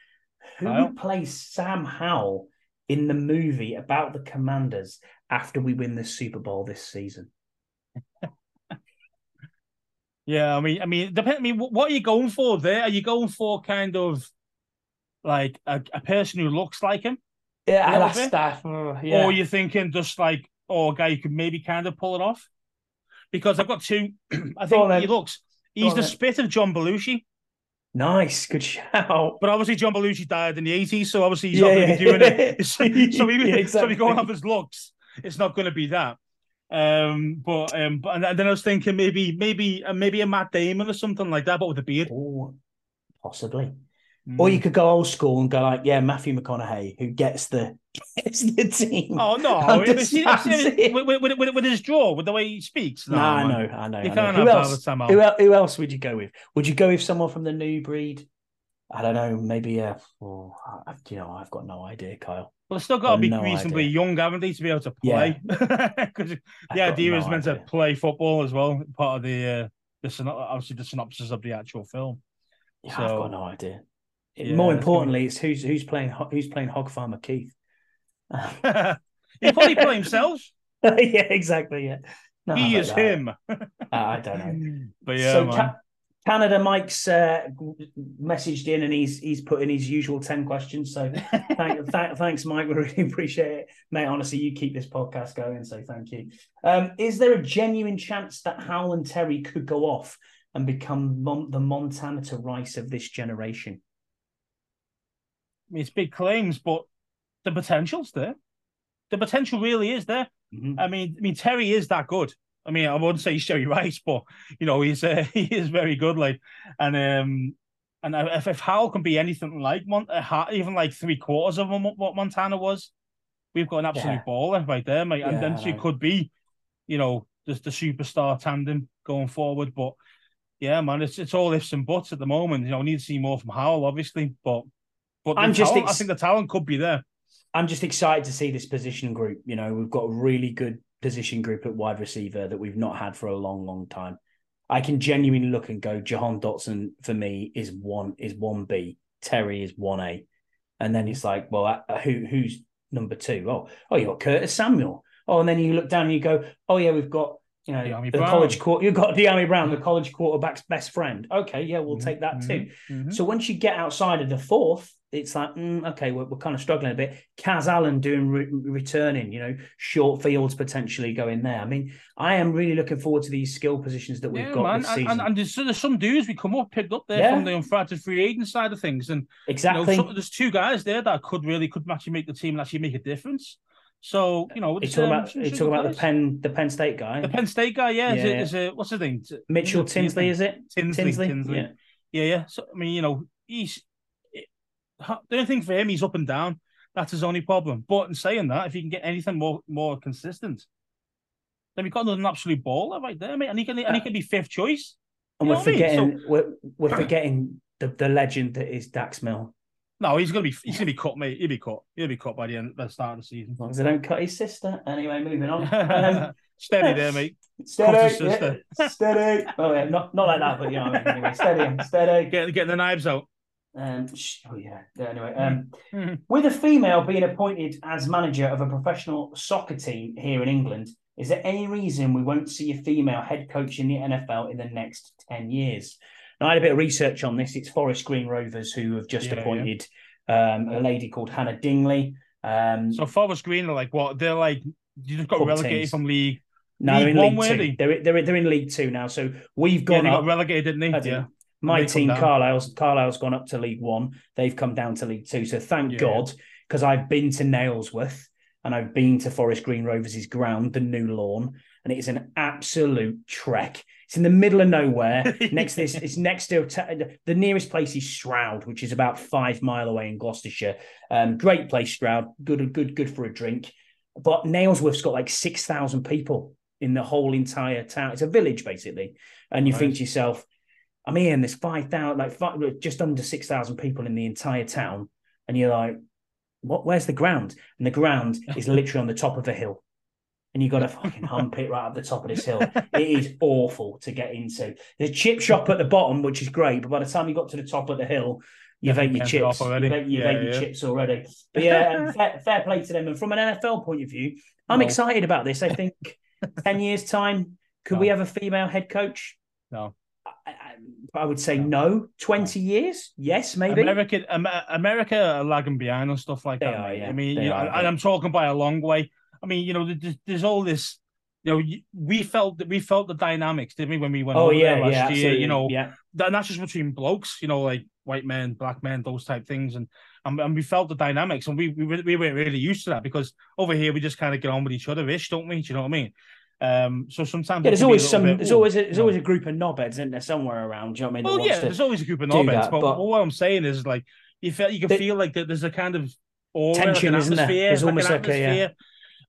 Who Kyle? would play Sam Howell in the movie about the Commanders after we win the Super Bowl this season? Yeah, I mean, I mean, depend. I mean, what are you going for there? Are you going for kind of like a, a person who looks like him, Yeah, that's bit. that. uh, or yeah. are you thinking just like, oh, a guy who could maybe kind of pull it off? Because I've got two. <clears throat> I on, think he looks. He's the then. spit of John Belushi, Nice, good shout. but obviously John Belushi died in the eighties, so obviously he's Yeah, not going to yeah. be doing it. <laughs> <laughs> So, <laughs> so, he, Yeah, so exactly. you're going off his looks, it's not going to be that. Um, but um, but and then I was thinking maybe maybe uh, maybe a Matt Damon or something like that, but with a beard. Oh, possibly. Or Mm. you could go old school and go like, yeah, Matthew McConaughey, who gets the <laughs> gets the team. Oh no! Have you seen- have you Understands seen- it. with, with, with, his jaw, with the way he speaks. No, No, I know, I know. You I know. Who else? Who, who else would you go with? Would you go with someone from the new breed? I don't know. Maybe. Uh, oh, I, you know, I've got no idea, Kyle. Well, they've still got to be no reasonably idea. young, haven't they, to be able to Yeah. play? <laughs> Because I've the idea no is meant idea. to play football as well. Part of the uh, the syno- obviously the synopsis of the actual film. Yeah, I've got no idea. Yeah, More importantly, it's who's who's playing who's playing Hog Farmer Keith. <laughs> he probably play himself. <laughs> yeah, exactly. Yeah, No, he is that- him. I don't know. But yeah, so man. Ca- Canada Mike's uh, messaged in and he's he's put in his usual ten questions. So thank, <laughs> th- thanks, Mike. We really <laughs> appreciate it, mate. Honestly, you keep this podcast going, so thank you. Um, is there a genuine chance that Howell and Terry could go off and become Mon- the Montana to Rice of this generation? It's big claims, but the potential's there. The potential really is there. Mhm. I mean, I mean Terry is that good. I mean, I wouldn't say he's Jerry Rice, <laughs> but you know, he's uh, <laughs> he is very good. Like, and um, and if, if Howell can be anything like Mon- uh, even like three quarters of what Montana was, we've got an absolute Yeah. baller right there, mate. And then she could be, you know, the the superstar tandem going forward. But yeah, man, it's it's all ifs and buts at the moment. You know, we need to see more from Howell, obviously, but but I'm just talent- I think the talent could be there. I'm just excited to see this position group. You know, we've got a really good position group at wide receiver that we've not had for a long, long time. I can genuinely look and go, Jahan Dotson for me is one is one B, Terry is one A, and then it's like, well, uh, who who's number two? Oh, oh, you got Curtis Samuel. Oh, and then you look down and you go, oh yeah, we've got you know, the Brown. college court. You've got Dyami Brown, the college quarterback's best friend. Okay, yeah, we'll mm-hmm. take that too. Mm-hmm. mm-hmm. So once you get outside of the fourth, it's like, mm, okay, we're, we're, kind of struggling a bit. Kaz Allen doing re- returning, you know, short fields potentially going there. I mean, I am really looking forward to these skill positions that we've yeah, got man. this season. And, and, there's, there's, some dudes we come up picked up there yeah. from the undrafted free agent side of things, and exactly, you know, so, there's two guys there that could really could actually make the team and actually make a difference. So you know, it's, talking um, about talking about the Penn the Penn State guy, the Penn State guy, yeah. yeah. Is, it, is it what's his name? Mitchell Tinsley, is it? Tinsley, Tinsley, Tinsley. Yeah. yeah, yeah. So I mean, you know, he's the only thing for him, he's up and down. That's his only problem. But in saying that, if he can get anything more more consistent, then we've got another absolute baller right there, mate. And he can and he can be fifth choice. And we're forgetting I mean? so, we're, we're forgetting the, the legend that is Dax Milne. No, he's gonna be he's gonna be cut, mate. He'll be cut. He'll be cut by the end the start of the season. As long as they don't cut his sister. Anyway, moving on. <laughs> Um, steady there, mate. Steady, yeah, steady. Oh yeah, not not like that, but you know, anyway, steady, <laughs> steady. Get getting the knives out. Um, oh yeah. Anyway, um, mm-hmm. with a female being appointed as manager of a professional soccer team here in England, is there any reason we won't see a female head coach in the NFL in the next ten years? Now, I had a bit of research on this. It's Forest Green Rovers who have just yeah, appointed yeah. Um, a lady called Hannah Dingley. Um, so Forest Green are like what? They're like you just got relegated teams. from League. No, league they're in League Two. They? They're, they're, they're in League Two now. So we've gone yeah, up. relegated, didn't they? Yeah. My team, Carlisle's Carlisle's gone up to League One. They've come down to League Two. So thank yeah. God, because I've been to Nailsworth and I've been to Forest Green Rovers' ground, the new lawn, and it is an absolute trek. It's in the middle of nowhere. <laughs> next to this, it's next to the nearest place is Stroud, which is about five mile away in Gloucestershire. Um, great place, Stroud. Good, good, good for a drink. But Nailsworth's got like six thousand people in the whole entire town. It's a village basically, and you right. think to yourself, I'm here and there's 5,000, like five, just under 6,000 people in the entire town. And you're like, what? Where's the ground? And the ground <laughs> is literally on the top of a hill. And you've got to fucking hump it right up the top of this hill. It is <laughs> awful to get into. There's a chip shop at the bottom, which is great, but by the time you got to the top of the hill, you've ate your chips. You've ate, you've yeah, ate your chips already. <laughs> But yeah, fair, fair, play to them. And from an NFL point of view, I'm no. excited about this. I think 10 years' time, could no. we have a female head coach? No. I would say no. Twenty years, yes, maybe. America, America are lagging behind and stuff like they that. Are, yeah. I mean, you know, and I'm talking by a long way. I mean, you know, there's, there's all this. You know, we felt that we felt the dynamics, didn't we, when we went oh, over yeah, there last yeah, year? You know, yeah. and that's just between blokes. You know, like white men, black men, those type things, and and, and we felt the dynamics, and we we we weren't really used to that because over here we just kind of get on with each other ish, don't we? Do you know what I mean? Um, so sometimes yeah, there's always some. Bit, there's always a, there's always a group of knobheads, isn't there, somewhere around? Do you know what I mean? Well, yeah, there's always a group of knobheads, but, but, what I'm saying is like you feel you can the, feel like that there's a kind of aura, tension, like isn't there? There's like almost like a, yeah.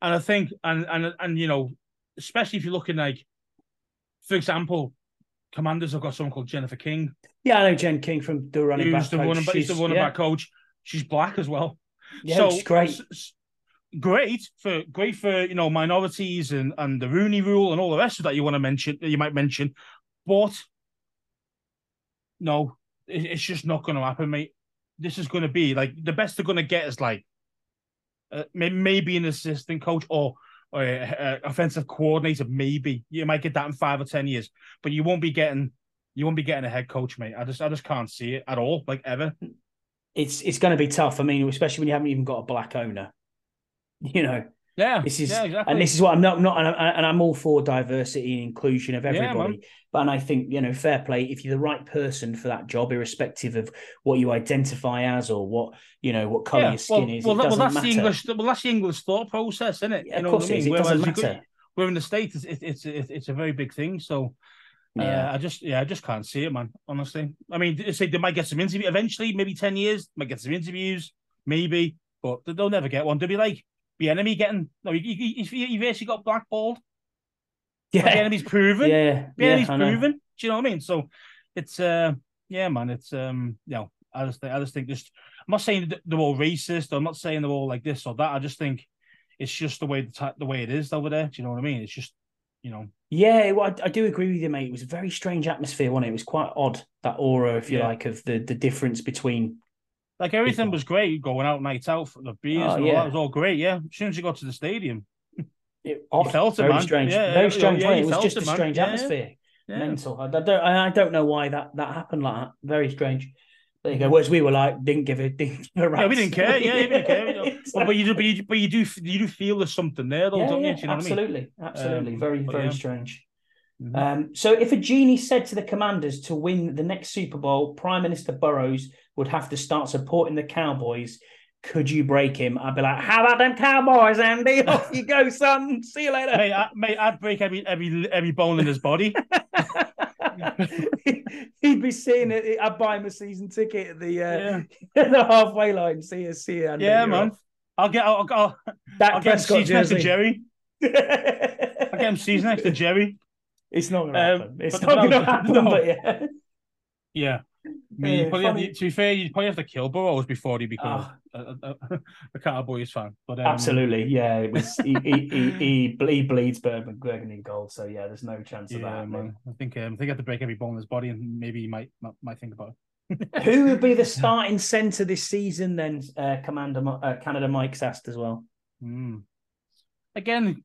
And I think, and and and you know, especially if you're looking like, for example, Commanders have got someone called Jennifer King. Yeah, I know Jen King from the running back. The running, she's the running yeah. back coach. She's black as well. Yeah, so, she's great great for great for you know minorities and and the Rooney Rule and all the rest of that you want to mention that you might mention, but no, it's just not going to happen, mate. This is going to be like the best they're going to get is like uh, maybe an assistant coach or, or uh, offensive coordinator. Maybe you might get that in five or ten years, but you won't be getting you won't be getting a head coach, mate. I just I just can't see it at all, like ever. It's it's going to be tough. I mean, especially when you haven't even got a black owner. <laughs> You know, yeah, this is yeah, exactly. and this is what I'm not not and, I, and I'm all for diversity and inclusion of everybody. Yeah, but and I think you know, fair play if you're the right person for that job, irrespective of what you identify as or what you know what color yeah, your skin well, is. Well, well that's matter. the English. Well, that's the English thought process, isn't it? Yeah, you know of course, it, is. it doesn't matter. we're in the states. It's it's it's, it's a very big thing. So. Uh, yeah, uh, I just yeah, I just can't see it, man. Honestly, I mean, say they might get some interview eventually, maybe ten years, might get some interviews, maybe, but they'll never get one. They'll be like, Bieniemy getting no, he, he, he, basically got blackballed. Yeah, Bieniemy's proven. Yeah, Bieniemy's yeah, proven. Do you know what I mean? So it's uh, yeah, man. It's um, you know, I just think I just think just. I'm not saying they're all racist. I'm not saying they're all like this or that. I just think it's just the way the, the way it is over there. Do you know what I mean? It's just you know. Yeah, well, I, I, do agree with you, mate. It was a very strange atmosphere, wasn't it? It was quite odd that aura, if you yeah. like, of the the difference between like everything was great, going out nights out for the beers oh, and all that was all great. Yeah, as soon as you got to the stadium, <laughs> It, felt it, very man. strange, Yeah, very strange. yeah, it was just it, a strange Yeah, yeah. atmosphere. Yeah. Mental. I don't. I don't know why that that happened like that. Very strange. There you Mm-hmm. go. Whereas we were like, didn't give a <laughs> didn't give a Yeah, we didn't care. Yeah, we didn't care. <laughs> you know. But, you do, but you, but you do, you do feel there's something there, though, yeah, don't yeah, you? Know absolutely, absolutely. Um, very, very yeah. strange. I mean? Um, so, if a genie said to the Commanders to win the next Super Bowl, Prime Minister Burrows would have to start supporting the Cowboys. Could you break him? I'd be like, "How about them Cowboys, Andy? <laughs> Off you go, son. See you later." mate, I, mate, I'd break every every every bone in his body. <laughs> He'd be seeing it. I'd buy him a season ticket at the uh, yeah, <laughs> the halfway line. See you, see you. Andy. yeah, man. off. I'll get, I'll, I'll, Dak I'll get him season next to. Jerry. I'll get him season next to Jerry. It's not going to Um, happen. It's not going to happen. no. But yeah. Yeah. I mean, probably funny. to, to be fair, you'd probably have to kill Burrows before he becomes Ah. a, a, a, a Cowboys fan. But um, Absolutely, yeah. It was he he, he, <laughs> he, bleeds Bourbon burgundy and gold, so yeah, there's no chance of that. man. I think um, I think I have to break every bone in his body, and maybe he might might, might think about it. Who would be the <laughs> starting centre this season? Then, uh, Commander uh, Canada Mike's asked as well. Hmm. Again,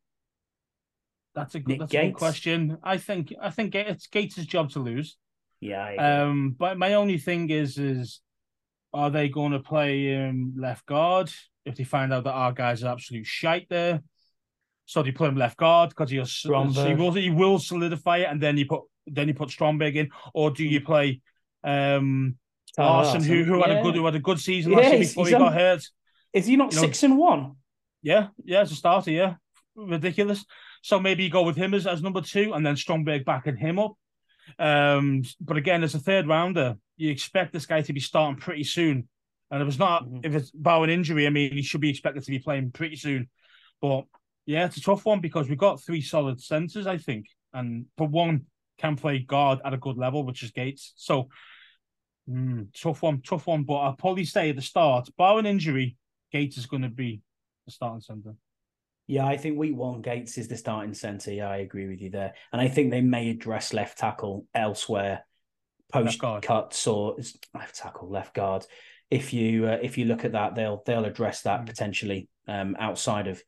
that's a good, that's a good question. I think I think it's Gates' job to lose. Yeah, Um, but my only thing is, is are they going to play him left guard if they find out that our guys are absolute shite there? So do you play him left guard because he'll so he will he will solidify it, and then you put then you put Stromberg in, or do you play um, Tyler Larsen, who who had a good who had a good season Yeah, last year before he got on- hurt? Is he not you know- six and one? Yeah, yeah, as a starter, yeah. Ridiculous. So maybe you go with him as, as number two and then Stromberg backing him up. Um, but again, as a third rounder, you expect this guy to be starting pretty soon. And if it's not, Mhm. if it's barring injury, I mean, he should be expected to be playing pretty soon. But yeah, it's a tough one because we've got three solid centers, I think. And but one can play guard at a good level, which is Gates. So mm, tough one, tough one. But I'll probably say at the start, barring injury, Gates is going to be the starting center. Yeah, I think week one Gates is the starting centre. Yeah, I agree with you there, and I think they may address left tackle elsewhere, post cuts or left tackle, left guard. If you uh, if you look at that, they'll they'll address that Mm. potentially um, outside of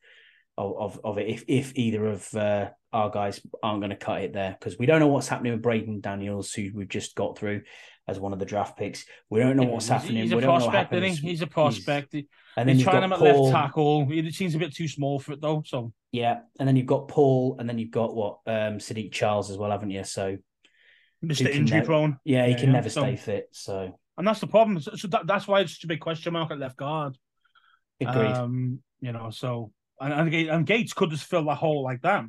of of, of it. If if either of uh, our guys aren't going to cut it there, because we don't know what's happening with Braeden Daniels, who we've just got through as one of the draft picks. We don't know what's He's- happening. He's we a don't prospect, isn't he? He's a prospect. He- And then He's you've trying got him at Paul, left tackle. He seems a bit too small for it though. So Yeah, and then you've got Paul, and then you've got what um Saahdiq Charles as well, haven't you? So Mr. Injury nev- prone. yeah, he Yeah, can yeah. never So- stay fit. So And that's the problem. So, so that, that's why it's such a big question mark at left guard. agreed. Um, you know, so and, and, and Gates could just fill that hole like that.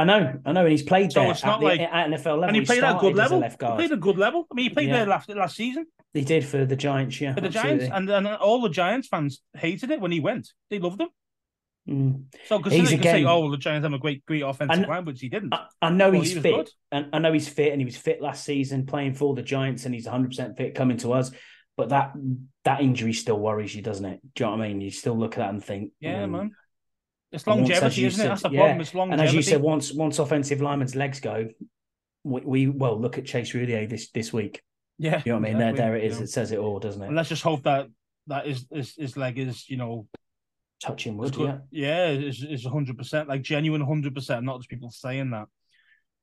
I know, I know, and he's played So there it's at, not the, like- at NFL level. and he played at a good level. left He played a good level. I mean, he played Yeah. there last last season He did for the Giants, yeah. for the absolutely. Giants, and, and all the Giants fans hated it when he went. They loved him. Mm. So because He's they can say, "Oh, well, the Giants have a great, great offensive line," which he didn't. I, I know Well, he's he fit, good. and I know he's fit, and he was fit last season playing for the Giants, and he's 100 percent fit coming to us. But that that injury still worries you, doesn't it? Do you know what I mean? You still look at that and think, yeah, mm, man. It's longevity, isn't it? That's the yeah. problem. It's long. And as you said, once once offensive linemen's legs go, we, we well look at Chase Roullier this this week. yeah, You know what I mean? There, exactly, there it is. know. It says it all, doesn't it? And let's just hope that that is his, his leg is, you know, Touching wood, yeah. yeah, is is hundred percent like genuine hundred percent, not just people saying that.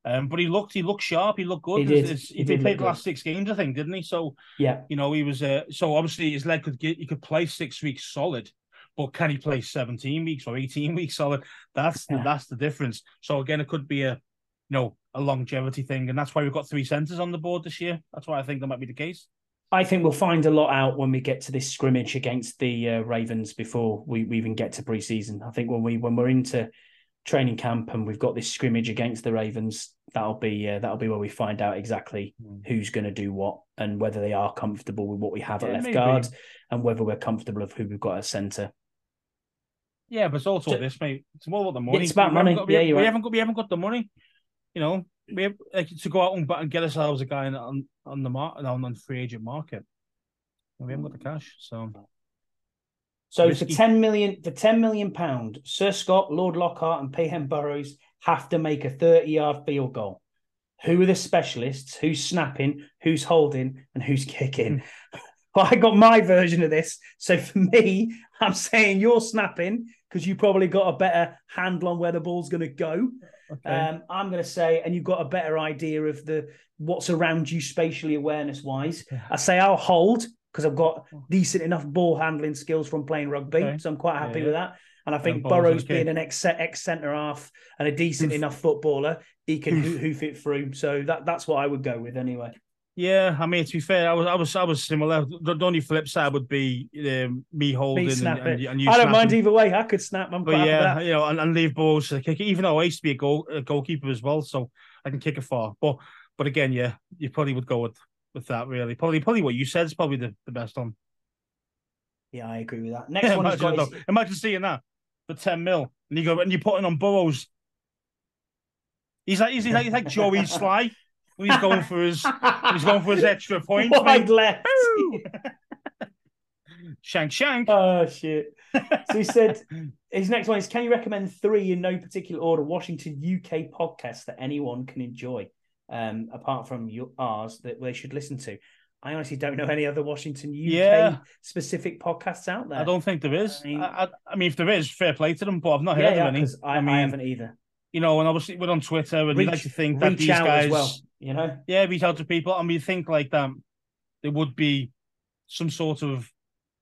Um, but he looked, he looked sharp. He looked good. He did. It's- it's- He He, did played the last six games, I think, didn't he? So Yeah, you know, he was. Uh, so obviously his leg could get. He could play six weeks solid, but can he play seventeen weeks or eighteen weeks solid? That's the, Yeah. that's the difference. So again, it could be a, you know, a longevity thing, and that's why we've got three centers on the board this year. That's why I think that might be the case. I think we'll find a lot out when we get to this scrimmage against the uh, Ravens before we, we even get to preseason. I think when we when we're into training camp and we've got this scrimmage against the Ravens, that'll be uh, that'll be where we find out exactly who's going to do what and whether they are comfortable with what we have at left maybe. guard and whether we're comfortable of who we've got at centre. Yeah, but it's also So- this, mate. It's more about the money. It's about We money. got- we, Yeah, we haven't got we haven't got the money. You know, we have like to go out and, and get ourselves a guy on on the market on the free agent market. We haven't got the cash, so So Risky. for ten million, for ten million pound, Sir Scott, Lord Lockhart, and Payhem Burrows have to make a thirty-yard field goal. Who are the specialists? Who's snapping? Who's holding? And who's kicking? <laughs> But I got my version of this. So for me, <laughs> I'm saying you're snapping because you probably got a better handle on where the ball's going to go. Okay. Um, I'm going to say, and you've got a better idea of the what's around you spatially awareness wise. I say I'll hold because I've got oh. decent enough ball handling skills from playing rugby, okay. so I'm quite happy yeah, with that. And I think Burrows being an ex ex centre half and a decent enough footballer, he can <clears throat> hoof it through. So that that's what I would go with anyway. Yeah, I mean to be fair, I was I was I was similar. The, the only flip side would be um, me holding me and, and, and, you. I don't snapping. mind either way. I could snap. I'm but yeah, you know, and, and leave balls to kick. Even though I used to be a goal a goalkeeper as well, so I can kick it far. But but again, yeah, you probably would go with with that. Really, probably probably what you said is probably the, the best one. Yeah, I agree with that. <laughs> Next one imagine, is... imagine seeing that for ten mil, and you go and you're putting on Burrows. He's like he's like he's like Joey <laughs> Slye he's going for his he's going for his <laughs> extra point. Wide left. shank shank. Oh shit. So he said his next one is can you recommend three in no particular order Washington UK podcasts that anyone can enjoy? Um, apart from your, ours that they should listen to. I honestly don't know any other Washington UK yeah. specific podcasts out there. I don't think there is. I mean, I, I, I mean, if there is, fair play to them, but I've not heard yeah, of any. I, mean, I haven't either. You know, and obviously we're on Twitter, and reach, you like to think that these guys, well, you know, yeah, reach out to people, and we think like that there would be some sort of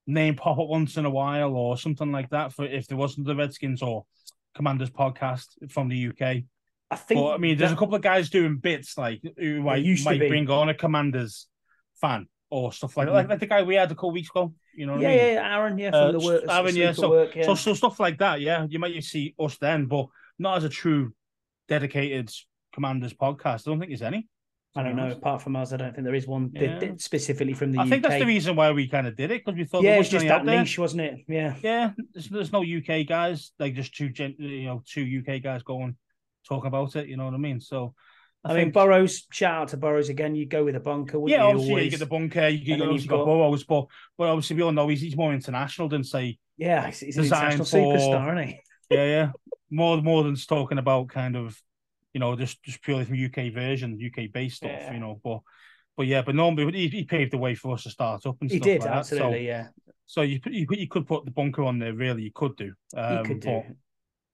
name pop up once in a while or something like that for if there wasn't the Redskins or Commanders podcast from the UK. I think. But, I mean, there's that, a couple of guys doing bits like who might, might bring on a Commanders fan or stuff like mm-hmm. like, like the guy we had a couple weeks ago. You know, yeah, I mean? yeah, Aaron, yeah, from uh, the work, Aaron, yeah. So, work, yeah. so, so stuff like that, yeah. You might see us then, but not as a true dedicated Commanders podcast. I don't think there's any. I don't know. Apart from us, I don't think there is one yeah. specifically from the. UK. I UK. think that's the reason why we kind of did it because we thought yeah, it's just that niche, wasn't it? Yeah, yeah. There's, there's no UK guys, like just two, gen- you know, two UK guys going talking about it. You know what I mean? So I, I think, mean, Burrows. Shout out to Burrows again. You go with a bunker. Yeah, you obviously always? you get the bunker. You get obviously got, got Burrows, but but obviously we all know he's, he's more international than say. Yeah, he's, he's an international for, superstar, isn't he? <laughs> yeah, yeah. More more than talking about kind of, you know, just just purely from UK version, UK based stuff, yeah. you know. But but yeah, but normally he, he paved the way for us to start up and he stuff did, like absolutely. So, yeah. So you, you you could put the bunker on there. Really, you could do. Um, you could do.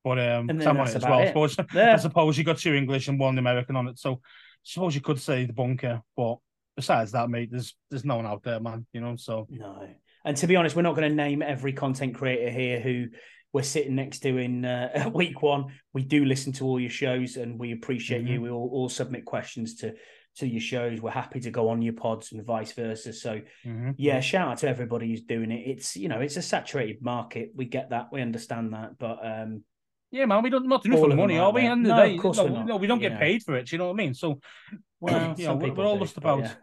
But, but um, Sam on it as well. It. I suppose, yeah. I suppose you got two English and one American on it. So I suppose you could say the bunker, but besides that, mate, there's there's no one out there, man. You know, so no. And to be honest, we're not going to name every content creator here who we're sitting next to in uh, <laughs> week one. We do listen to all your shows, and we appreciate mm-hmm. you. We all, all submit questions to to your shows. We're happy to go on your pods and vice versa. So mm-hmm. yeah, shout out to everybody who's doing it. It's you know it's a saturated market. We get that. We understand that, but um yeah, man, we don't not doing it for the money, are we? And no, of course no, not. No, we don't get paid for it. You know what I mean? So, <coughs> well, you know, we're, all just about. Yeah.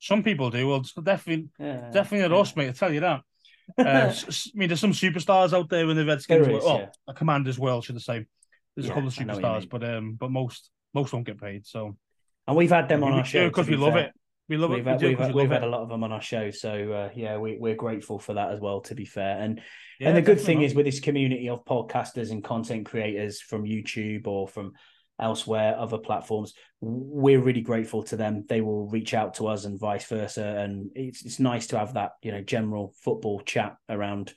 Some people do. Well, definitely, yeah, definitely not us, mate. I tell you that. Uh, <laughs> I mean, there's some superstars out there in the Redskins. Is, well, yeah. a Commanders world, should I say? There's a couple of superstars, but um, but most most don't get paid. So, and we've had them on our show because we love fair. it. We love we've it. Had, we we've, had, we've had, a lot of them on our show, so uh, yeah, we, we're grateful for that as well. To be fair, and yeah, and the good thing not. is with this community of podcasters and content creators from YouTube or from elsewhere, other platforms, we're really grateful to them. They will reach out to us and vice versa, and it's it's nice to have that you know general football chat around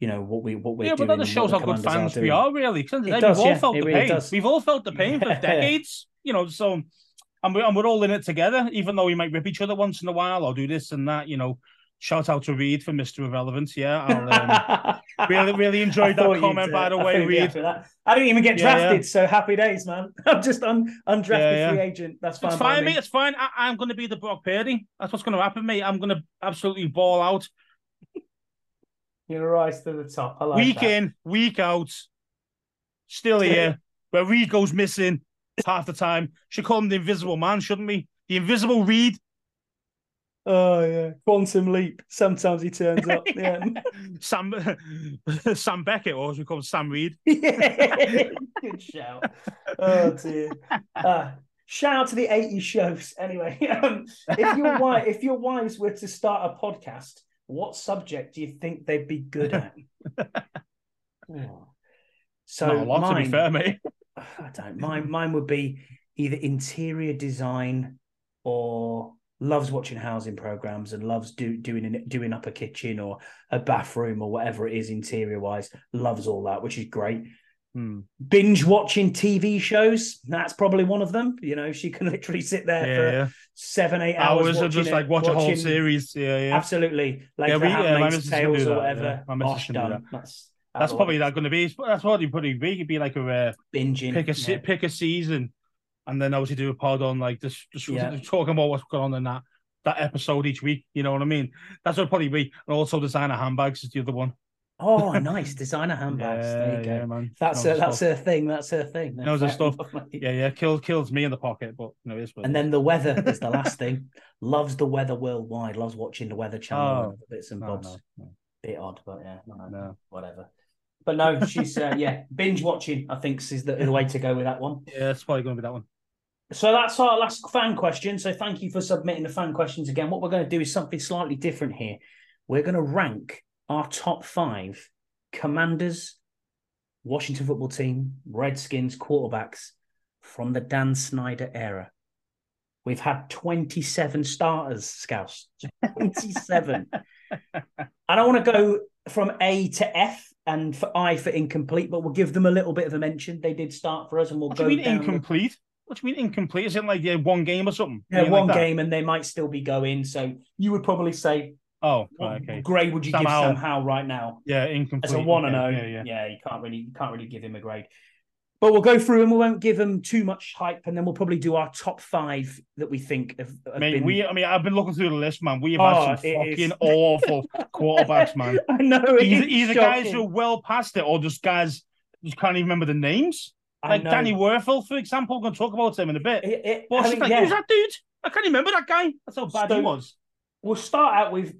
you know what we what we're yeah, doing. but that just shows how good fans are we are, really. Because we've all yeah, felt the really pain. Does. We've all felt the pain for <laughs> decades. You know, so and we're, and we're all in it together, even though we might rip each other once in a while or do this and that, you know. Shout out to Reed for Mr. Irrelevance. Yeah, <laughs> um, really, really enjoyed that comment, by the way, Reed. I didn't even get drafted, yeah, yeah. so happy days, man. <laughs> I'm just un- undrafted yeah, free agent. That's fine. It's fine, mate. It's fine. I- am going to be the Brock Purdy. That's what's going to happen, mate. I'm going to absolutely ball out. You're going rise to the top. Like week that. in, week out, still here. Where Reed goes missing, half the time. Should call him the Invisible Man, shouldn't we? The Invisible Reed. Oh yeah, quantum leap. Sometimes he turns up. <laughs> Yeah, Sam <laughs> Sam Beckett, or as we call him, Sam Reed. <laughs> yeah, good shout. Oh dear. Uh, shout out to the 80 shows. Anyway, um, if your wife, if your wives were to start a podcast, what subject do you think they'd be good at? oh. So Not a lot, mine, to be fair, mate. <sighs> I don't. Mine, mine would be either interior design or loves watching housing programs and loves do, doing doing up a kitchen or a bathroom or whatever it is interior wise. Loves all that, which is great. Hmm. Binge watching TV shows. That's probably one of them. You know, she can <laughs> literally sit there Yeah, for yeah. seven, eight hours, Hours of just it- like watch a whole series. Yeah, yeah. Absolutely, like Yeah, we- yeah, my Handmaid's missus can Tales or whatever. yeah. My done. that. That's That's probably that going to be. That's what you probably be. It'd be like a uh, binging. pick a yeah. pick a season, and then obviously do a pod on like just just Yeah. talking about what's going on in that that episode each week. You know what I mean? That's what probably be. And also designer handbags is the other one. Oh, <laughs> nice designer handbags. there you go. yeah, man. That's Knows her, that's her thing. That's her thing. Knows her stuff. <laughs> Yeah, yeah. Kills kills me in the pocket, but no, it is. And then the weather <laughs> is the last thing. Loves the weather worldwide. Loves watching the weather channel. Oh, bits and no, bobs. no, no. Bit odd, but yeah, no, No. whatever. But no, she's uh, yeah binge watching. I think is the, the way to go with that one. yeah, it's probably going to be that one. So that's our last fan question. So thank you for submitting the fan questions again. What we're going to do is something slightly different here. We're going to rank our top five commanders, Washington football team, Redskins quarterbacks from the Dan Snyder era. We've had 27 starters, Scouse. <laughs> 27. I don't want to go from A to F and for I for incomplete, but we'll give them a little bit of a mention. They did start for us and we'll What do go you mean incomplete? What do you mean incomplete? Is it like yeah, one game or something? Yeah, one like game, and they might still be going. So you would probably say, Oh, right, okay. grade would you Sam give Howell right now? Yeah, incomplete. As a one and zero, oh. Yeah, yeah, yeah. you can't really, you can't really give him a grade. But we'll go through and we won't give them too much hype, and then we'll probably do our top five that we think have, have Mate, been. we, I mean, I've been looking through the list, man. We have Oh, had some fucking is. awful <laughs> quarterbacks, man. I know it Either, either guys who are well past it, or just guys you can't even remember the names. I Like know. Danny Wuerffel, for example. We're going to talk about him in a bit. It- it- I mean, like, yeah. who's that dude? I can't remember that guy. That's how bad he was. We'll start out with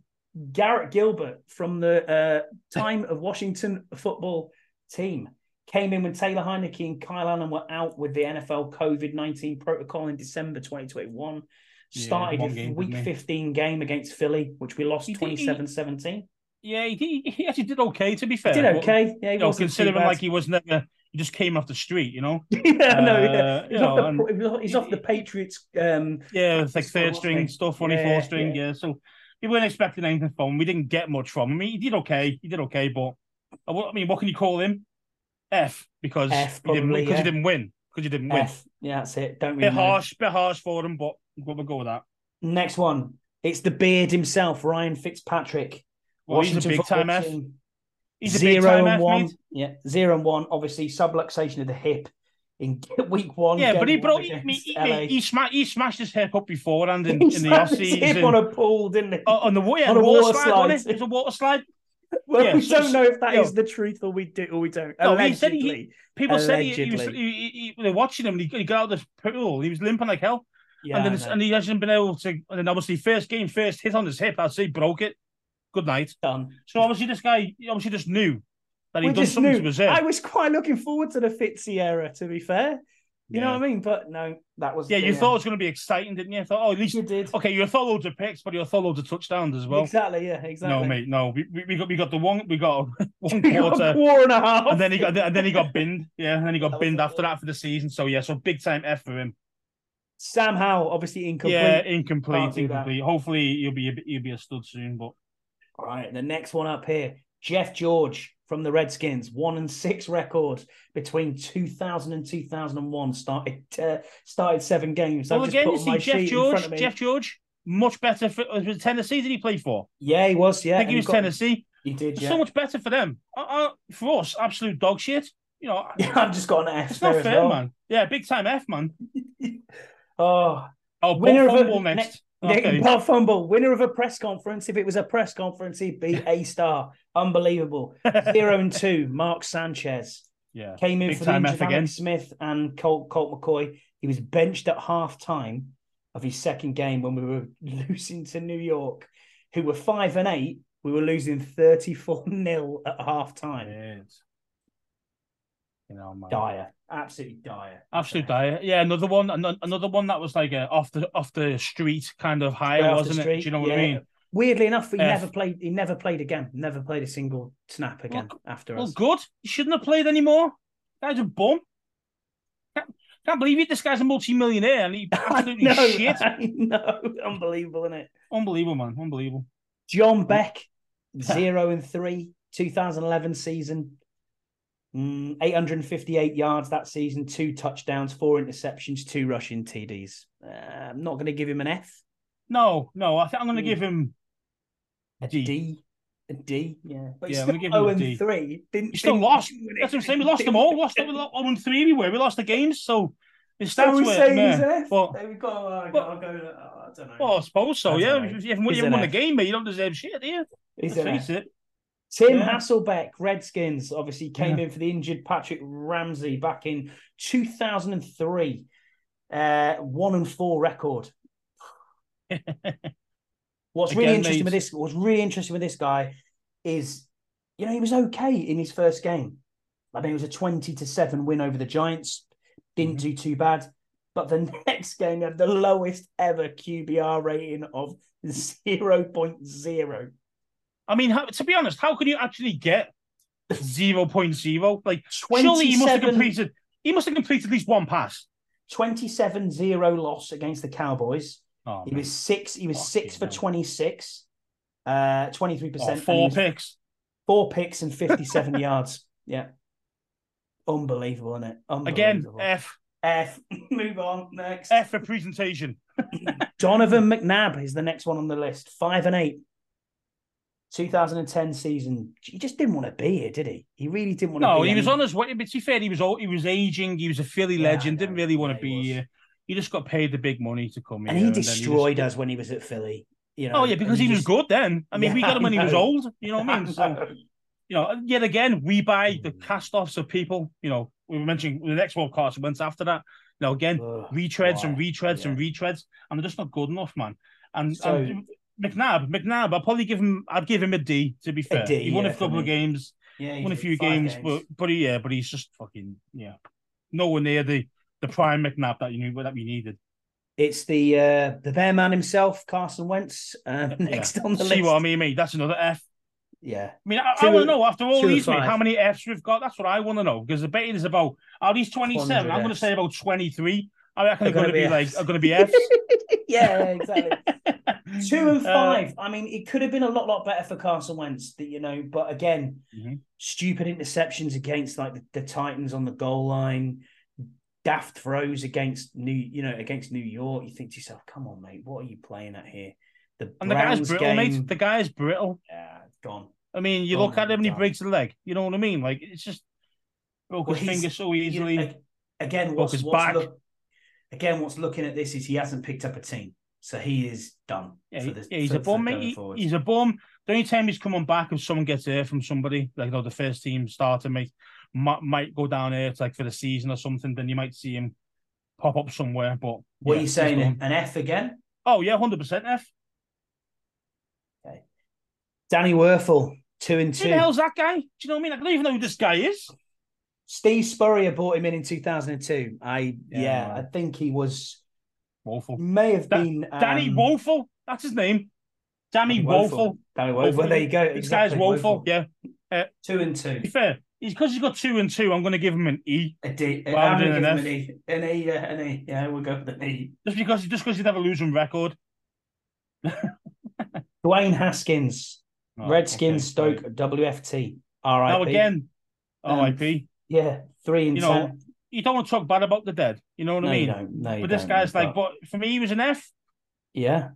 Garrett Gilbert from the uh, time of Washington football team. Came in when Taylor Heinicke and Kyle Allen were out with the NFL COVID 19 protocol in December 2021. Started a game, week 15 game against Philly, which we lost He 27 17. Yeah, he, he, he actually did okay, to be fair. Did okay. Yeah, he You know, wasn't too considering like he was never, he just came off the street, you know? <laughs> yeah, no, yeah. Uh, He's, off know, the, he's off- off the Patriots. Um, Yeah, it's like third string stuff, only Yeah, fourth string. yeah. Yeah. so we weren't expecting anything from him. We didn't get much from him. He did okay. He did okay, but uh, I mean, what can you call him? F because F, he didn't probably, because yeah. he didn't win because he didn't win. F. Yeah, that's it. Don't really Bit know. harsh, bit harsh for him, but we'll go with that. Next one. It's the beard himself, Ryan Fitzpatrick. Well, he's a big time F. team. He's a zero and one. Yeah, zero and one. Obviously, subluxation of the hip in <laughs> week one. Yeah, but he brought he, he, he, he, sma- he smashed his hip up before and in, <laughs> in the off smashed hip season. on a pool, didn't he? on the yeah, on a water, water slide, slide. it? It was a water slide. <laughs> well, yeah, we so- don't know if that is the truth or we do or we don't. No, he said he- People said he, was he, he, he, they were watching him. And he, got out of the pool. He was limping like hell. yeah, and then I it's, know. and he hasn't been able to. And then obviously, first game, first hit on his hip. I'd say broke it. Good night. done. So obviously, this guy obviously just knew that We he'd done something knew. to his hip. I was quite looking forward to the Fitzy era. To be fair, you know what I mean. But no, that was yeah, you thought it was going to be exciting, didn't you? I Thought, oh, at least you did okay, you thought loads of picks, but you thought loads of touchdowns as well. exactly. Yeah, exactly. No, mate, no. We, we, we got we got the one we got <laughs> one <laughs> We got quarter, quarter and a half, and then he got and then he got binned. Yeah, and then he got <laughs> That binned after that for the season. So yeah, so big time F for him. Sam Howell, obviously incomplete. Yeah, incomplete, Can't that. incomplete. Hopefully, he'll be a, he'll be a stud soon. But All right, the next one up here, Jeff George from the Redskins, one and six records between 2000 and 2001. Started uh, started seven games. well, I've just again, you see Jeff sheet in front George. Jeff George, much better for was it Tennessee. Did he play for? yeah, he was. Yeah, I think and he was got- Tennessee. He did. Yeah, So much better for them. Uh, uh, for us, absolute dog shit. You know, yeah. <laughs> I've just got an F it's there not as fair, well. man. Yeah, big time F, man. <laughs> Oh, Oh, Winner of a- fumble ne- next. Nick. Butt Fumble, winner of a press conference. If it was a press conference, he'd be a star. Unbelievable. <laughs> Zero and two. Mark Sanchez. yeah, Came in Big for the injured. Alex Smith and Colt, Colt McCoy. He was benched at half time of his second game when we were <laughs> losing to New York, who were five and eight. We were losing 34 0 at half time. Yes. You know, man. Dire. Absolutely dire. Absolute dire. Yeah, another one. Another one that was like a off the off the street kind of high, Straight off the wasn't it? Do you know what yeah. I mean? Weirdly enough, he F. never played. He never played again. Never played a single snap again after Well, us. good. He shouldn't have played anymore. Guy's a bum. Can't, Can't believe it. This guy's a multi-millionaire and he <laughs> absolutely no, shit. I know. <laughs> Unbelievable, isn't it? Unbelievable, man. Unbelievable. John Beck, zero and three, 2011 season. Mm, 858 yards that season, two touchdowns, four interceptions, two rushing TDs. Uh, I'm not going to give him an F. No, no. I think I'm going to give him a D. D. A D, yeah. But Yeah, yeah, I'm still gonna give him 0 and 3. Didn't, He still didn't lost. win it. That's what I'm saying. We lost them <laughs> all. We lost them all and three everywhere. We lost the games, so his stats So we were say he's F. But There we go. I'll but- go, I'll go oh, I don't know. well, I suppose so. I Yeah, don't know. if you haven't, you haven't an won the game, mate, you don't deserve shit, do you? He's Let's face F. it. Tim Yeah. Hasselbeck, Redskins, obviously came Yeah. in for the injured Patrick Ramsey back in 2003. Uh, one and four record. <laughs> What's really Again, interesting with this, what's really interesting with this guy is, you know, he was okay in his first game. I mean, it was a 20 to 7 win over the Giants. Didn't Mhm. do too bad. But the <laughs> next game had the lowest ever QBR rating of 0.0. I mean, how, to be honest, how can you actually get 0.0? Like, surely he must have completed. He must have completed at least one pass. 27 0 loss against the Cowboys. Oh, He man. was six. He was Fucking six for twenty six, uh, twenty three Oh, percent. four picks. four picks and fifty seven <laughs> yards. Yeah, unbelievable, isn't it? Again, F. F. <laughs> Move on next. F for presentation. <laughs> Donovan McNabb is the next one on the list. Five and eight. 2010 season. He just didn't want to be here, did he? He really didn't want to. No, he was any- on his way. But to be fair, he was old, he was aging. He was a Philly Yeah, legend. Didn't really want Yeah, to be was. here. He just got paid the big money to come and here. he then just- destroyed us when he was at Philly. You oh, know, Oh yeah, because and he was just- good then. I mean, we got him when he was old. You know what I mean? So you know, yet again, we buy <laughs> the cast-offs of people. You know, we were mentioning the next World Class went after that. You know, again, Ugh, retreads and retreads and Yeah. retreads, and they're just not good enough, man. And, So- and McNabb, McNabb, I'd probably give him. I'd give him a D. To be fair, D, he won yeah, a couple of games, Yeah, he won a few five games, but but he, yeah, but he's just fucking yeah, nowhere near the the prime McNabb that you knew that we needed. It's the uh, the bear man himself, Carson Wentz. Um, <laughs> next on the See list. what I mean, mate? That's another F. Yeah, I mean, I, I want to know after all these, mate, how many Fs we've got. That's what I want to know because the betting is about are these twenty-seven? I'm going to say about twenty-three. I reckon They're they're going to be, be like are going to be Fs. <laughs> yeah, exactly. <laughs> Two and Uh, five. I mean, it could have been a lot, lot better for Carson Wentz, that you know. But again, Mhm. stupid interceptions against like the, the Titans on the goal line, daft throws against New, you know, against New York. You think to yourself, "Come on, mate, what are you playing at here?" The and the guy's brittle, game, mate. The guy's brittle. yeah, gone. I mean, you Oh look at him and he breaks a leg. You know what I mean? Like it's just broke Well, his finger so You know, easily. again, what's, what's look, again, what's looking at this is he hasn't picked up a team, so he is done. yeah, yeah, he's for- a mate. He- he's a bum. The only time he's coming back if someone gets hurt from somebody, like you know, the first team starter, mate, might, might go down here to, like for the season or something. Then you might see him pop up somewhere. But What yeah, are you saying? An F again? Oh yeah, hundred percent F. Okay. Danny Wuerffel, two and two. Who the hell's that guy? Do you know what I mean? I don't even know who this guy is. Steve Spurrier bought him in in 2002. I yeah, Yeah. I think he was Woeful. may have Da- been Danny um, Woeful. That's his name. Danny Danny Woeful. Danny Woeful. Well, there you go. This guy's Exactly, woeful. Yeah. Two and To two. be fair, he's because he's got two and two. I'm going to give him an E, A D. Rather I'm than gonna an give him an E. An E. Yeah, an E. Yeah, we'll go with an E. just because just because he'd have a losing record. <laughs> Dwayne Haskins, Oh, Redskins, okay, Stoke. WFT. All right. Now again, Um, R.I.P. Yeah, three and You know, ten. You don't want to talk bad about the dead. You know what No, I you mean? don't. No, you but this don't, guy's like, but- but for me, he was an F. yeah,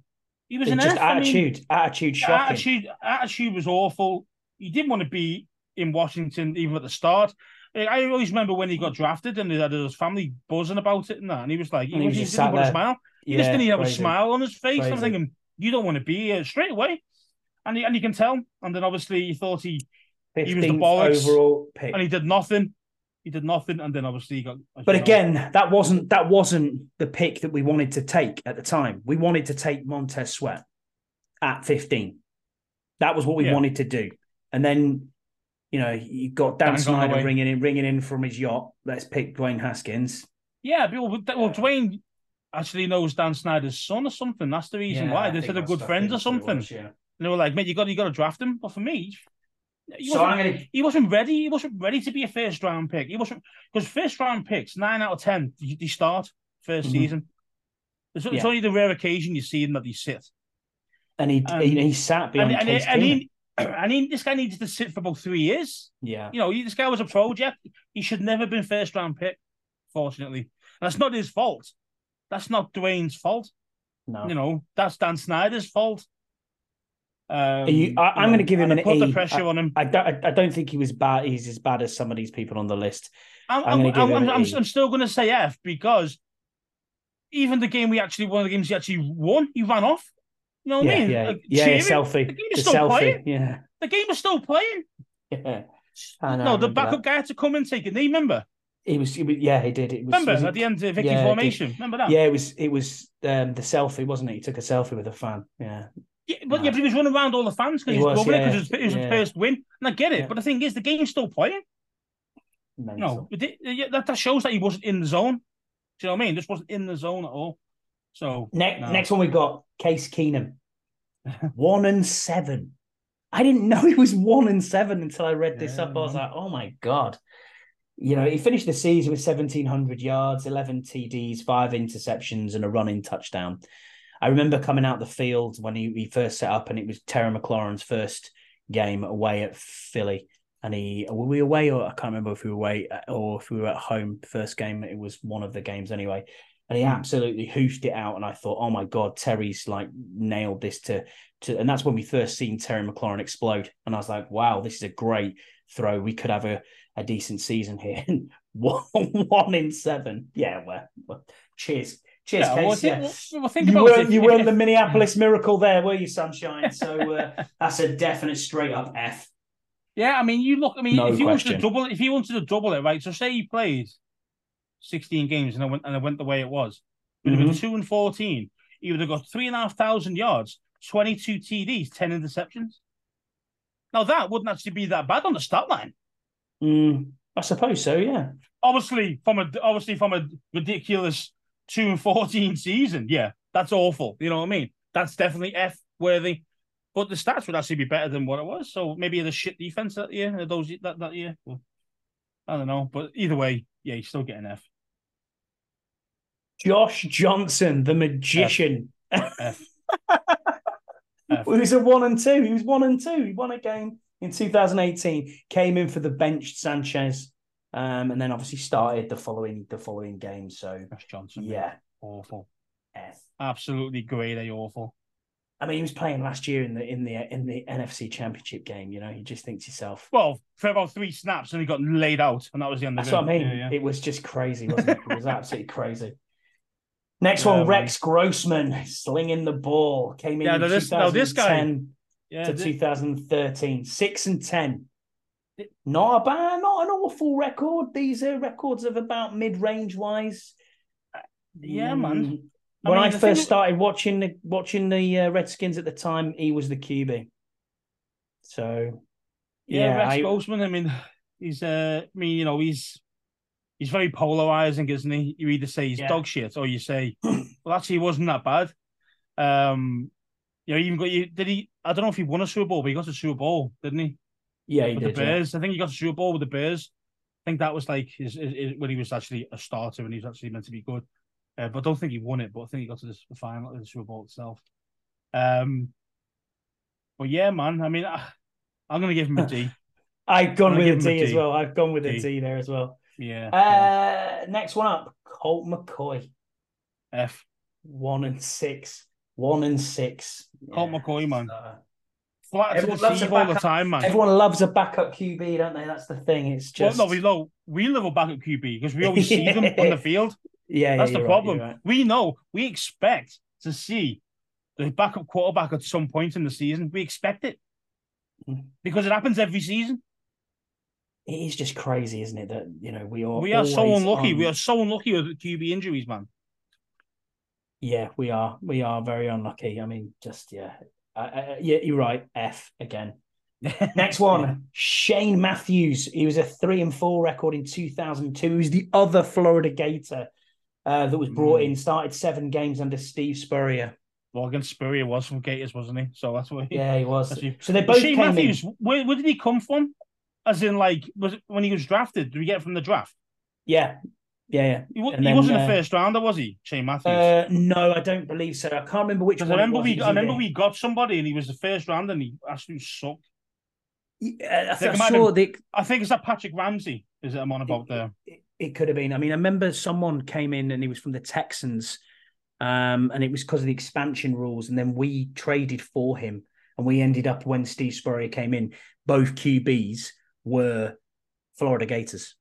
He was an just F. I mean, attitude. attitude, shocking. attitude, attitude was awful. He didn't want to be in Washington even at the start. I- always remember when he got drafted and he had his family buzzing about it and that, and he was like, he, he was he just didn't put a smile. He yeah, just didn't have a smile on his face. I'm thinking, you don't want to be here straight away. And he, and you can tell. And then obviously he thought he he was the 15th bollocks, overall pick. and he did nothing. He did nothing, and then obviously he got. But you know, again, that wasn't that wasn't the pick that we wanted to take at the time. We wanted to take Montez Sweat at 15. That was what we Yeah. wanted to do. And then, you know, you got Dan, Dan Snyder away. ringing in, ringing in from his yacht. Let's pick Dwayne Haskins. yeah, well, well, Dwayne actually knows Dan Snyder's son or something. That's the reason why they said they're good friends or something. And they were like, "Mate, you got you got to draft him." But for me, He So wasn't, I'm gonna he wasn't ready. He wasn't ready to be a first round pick. He wasn't because first round picks nine out of ten they start 1st Mhm. season. It's, it's only the rare occasion you see them that they sit. and he Um, he, he sat And behind and, Case and, Keenum. he, <clears throat> and he, this guy needed to sit for about three years. yeah, You know, he- this guy was a project. He should never have been first round pick. Fortunately, and that's not his fault. That's not Dwayne's fault. no. You know, that's Dan Snyder's fault. Um, you- I- I'm know, gonna give him an put the pressure on him. I don't, I- I don't think he was bad. He's as bad as some of these people on the list. I'm, I'm I'm, I'm, I'm, still going to say F because even the game we actually one of the games he actually won, he ran off. You know what yeah, I mean? yeah, Like, yeah, cheering. selfie. The game The still selfie. playing. Yeah, The game was still playing. yeah. Know, no, the backup that. guy had to come and take a knee. Remember? He was, was- yeah, he did. It was, Remember was it- at the end of Vicky Yeah, it formation? Remember that? Yeah, it was. It was um, the selfie, wasn't it? He took a selfie with a fan. Yeah, Yeah, but, yeah, but he was running around all the fans because He he was loving it because it was, it was yeah. his first win. And I get it, Yeah. but the thing is, the game's still playing. mental. No, it uh, that, that shows that he wasn't in the zone. Do you know what I mean? Just wasn't in the zone at all. So Next, no. next one we got Case Keenum, one and seven. I didn't know <laughs> he was one and seven until I read this Yeah, up. I was man. like, oh my god. You know, he finished the season with seventeen hundred yards, eleven TDs, five interceptions, and a running touchdown. I remember coming out the field when he, he first set up, and it was Terry McLaurin's first game away at Philly. And he were we away or I can't remember if we were away uh, or if we were at home. First game, it was one of the games anyway. And he absolutely hoofed it out. And I thought, oh my God, Terry's like nailed this to to and that's when we first seen Terry McLaurin explode. And I was like, wow, this is a great throw. We could have a, a decent season here. <laughs> one, one in seven. Yeah, well, well cheers. Cheers, yeah, Case. well, yeah. think, well, well, think You weren't, it. you weren't the Minneapolis <laughs> miracle there, were you, Sunshine? So uh, <laughs> that's a definite straight up F. Yeah, I mean, you look. I mean, No if you wanted to question. double, if you wanted to double it, right? So say he played sixteen games and it went and it went the way it was, it would have been Mhm. two and fourteen. He would have got three and a half thousand yards, twenty-two TDs, ten interceptions. Now that wouldn't actually be that bad on the stat line. Mm, I suppose so, yeah. Obviously, from a obviously from a ridiculous two and fourteen season, yeah, that's awful. You know what I mean? That's definitely F worthy. But the stats would actually be better than what it was. So maybe the shit defense that year, uh, those that that year. Well, I don't know, but either way, yeah, he's still getting F. Josh Johnson, the magician. F. <laughs> F. He was a one and two. He was one and two. He won a game in 2018. Came in for the bench, Sanchez, um, and then obviously started the following the following game. So Josh Johnson. yeah, awful, F. absolutely grade A awful. I mean, he was playing last year in the in the in the NFC Championship game. You know, you just think to yourself, Well, for about three snaps, and he got laid out, and that was the end That's of it. what I mean. Yeah, yeah. It was just crazy, wasn't it? It was absolutely crazy. Next Yeah, one, man. Rex Grossman slinging the ball came in Yeah, in this- this guy- yeah, to th- 2013, six and ten. Not a bad, not an awful record. These are records of about mid-range wise. Yeah, man. Mm. I When I, mean, thing- first started watching the watching the uh, Redskins at the time, he was the QB. So Yeah, yeah, Rex I- Grossman. I mean, he's uh, I mean, you know, he's he's very polarizing, isn't he? You either say he's Yeah. dog shit, or you say, <clears throat> well, actually, he wasn't that bad. Um, you know, even got you. Did he? I don't know if he won a Super Bowl, but he got a Super Bowl, didn't he? Yeah, he with did. the yeah. Bears. I think he got a Super Bowl with the Bears. I think that was like his, his, his- when he was actually a starter and he was actually meant to be good. Uh, but I don't think he won it. But I think he got to the, final of the Super Bowl itself. Um, but yeah, man. I mean, I, I'm gonna give him a D. <laughs> I've gone with a him a D as well. I've gone with a D. D there as well. Yeah, yeah. Uh, next one up, Colt McCoy, F. one and six, one and six. Colt McCoy, man. Everyone loves all the backup- time, man. everyone loves a backup QB, don't they? That's the thing. It's just Well, no, we know we live a backup QB because we always <laughs> see them on the field. yeah, That's yeah, the you're right, problem. right. We know we expect to see the backup quarterback at some point in the season. We expect it Mm. because it happens every season. It is just crazy, isn't it? That you know we are. we are so unlucky. on- We are so unlucky with QB injuries, man. Yeah, we are. We are very unlucky. I mean, just yeah, uh, uh, yeah. You're right. F again. <laughs> Next one, Shane Matthews. He was a three and four record in 2002. He was the other Florida Gator uh, that was brought Mm. in, started seven games under Steve Spurrier. Well, against Spurrier was from Gators, wasn't he? So that's what. He, yeah, he was. <laughs> He, so they both Shane came Matthews, in. Where, where did he come from? As in, like, was it when he was drafted? Did we get from the draft? Yeah, yeah, yeah. He, then, wasn't uh, a first rounder, was he, Shane Matthews? Uh, no, I don't believe so. I can't remember which. one I remember we, I remember we got somebody, and he was the first rounder, and he actually sucked. Yeah, I, think I, saw the. I think it's that Patrick Ramsey. Is it I'm on about it, there? It, it, could have been. I mean, I remember someone came in, and he was from the Texans, um, and it was because of the expansion rules, and then we traded for him, and we ended up when Steve Spurrier came in, both QBs were Florida Gators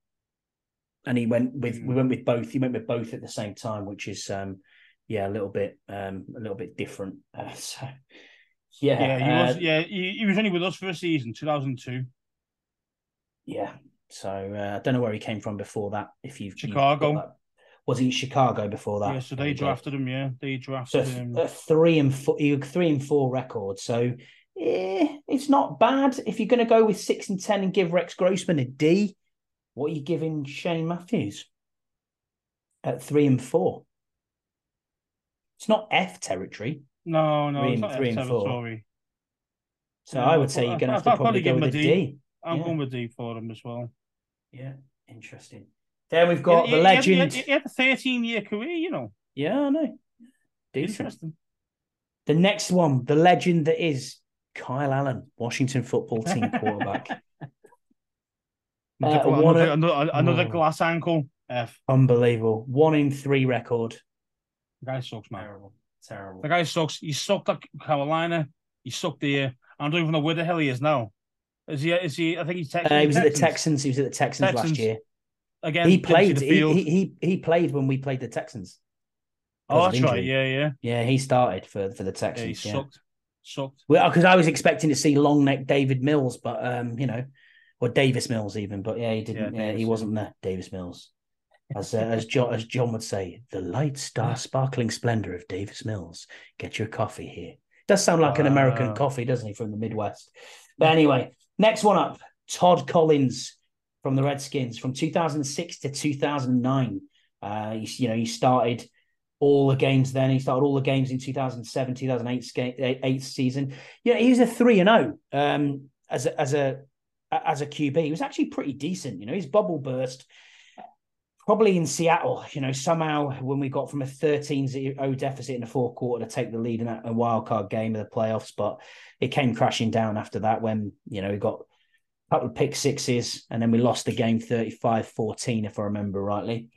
and he went with we hmm. went with both. He went with both at the same time, which is um, yeah, a little bit um, a little bit different. <laughs> Uh, so yeah, yeah, he uh, was yeah he, he, was only with us for a season, two thousand two. Yeah, so uh, I don't know where he came from before that. If you've Chicago. was he in Chicago before that? Yeah, so they drafted him. Yeah, they drafted so him. A three and four, three and four record. So eh, it's not bad if you're going to go with six and ten and give Rex Grossman a D. What are you giving Shane Matthews at three and four? It's not F territory. No, no, three, and, three and four. So I would say you're going to have to probably, go with a D. D. I'm yeah. going with D for him as well. Yeah, interesting. Then we've got the legend. He had, a 13 year career, you know. Yeah, I know. Decent. Interesting. The next one, the legend that is Kyle Allen, Washington football team quarterback. <laughs> Another, uh, another, another, another oh. glass ankle. F. Unbelievable. One in three record. The guy sucks, man. Terrible. Terrible. The guy sucks. He sucked at Carolina. He sucked here. I don't even know where the hell he is now. Is he? Is he? I think he's Texans. Uh, he was at the Texans. He was at the Texans, Texans. last year. Again, he played. He, he, he he played when we played the Texans. Oh, that's right. Yeah, yeah. Yeah, he started for for the Texans. Yeah, he sucked. Sucked. Well, because I was expecting to see long neck David Mills, but um, you know, or Davis Mills even, but yeah, he didn't. Yeah, yeah he wasn't there. Davis Mills, <laughs> as uh, as John as John would say, the light star sparkling splendor of Davis Mills. Get your coffee here. Does sound like an American coffee, doesn't he, from the Midwest? But anyway, next one up, Todd Collins from the Redskins from 2006 to 2009. Uh, he, you know, he started all the games then. He started all the games in 2007, 2008 eighth season. Yeah, he was a 3 and 0 um, as a, as a as a QB. He was actually pretty decent. You know, his bubble burst probably in Seattle. You know, somehow when we got from a 13-0 deficit in the fourth quarter to take the lead in a wild card game of the playoffs, but it came crashing down after that when you know we got a couple of pick sixes and then we lost the game 35-14 if I remember rightly.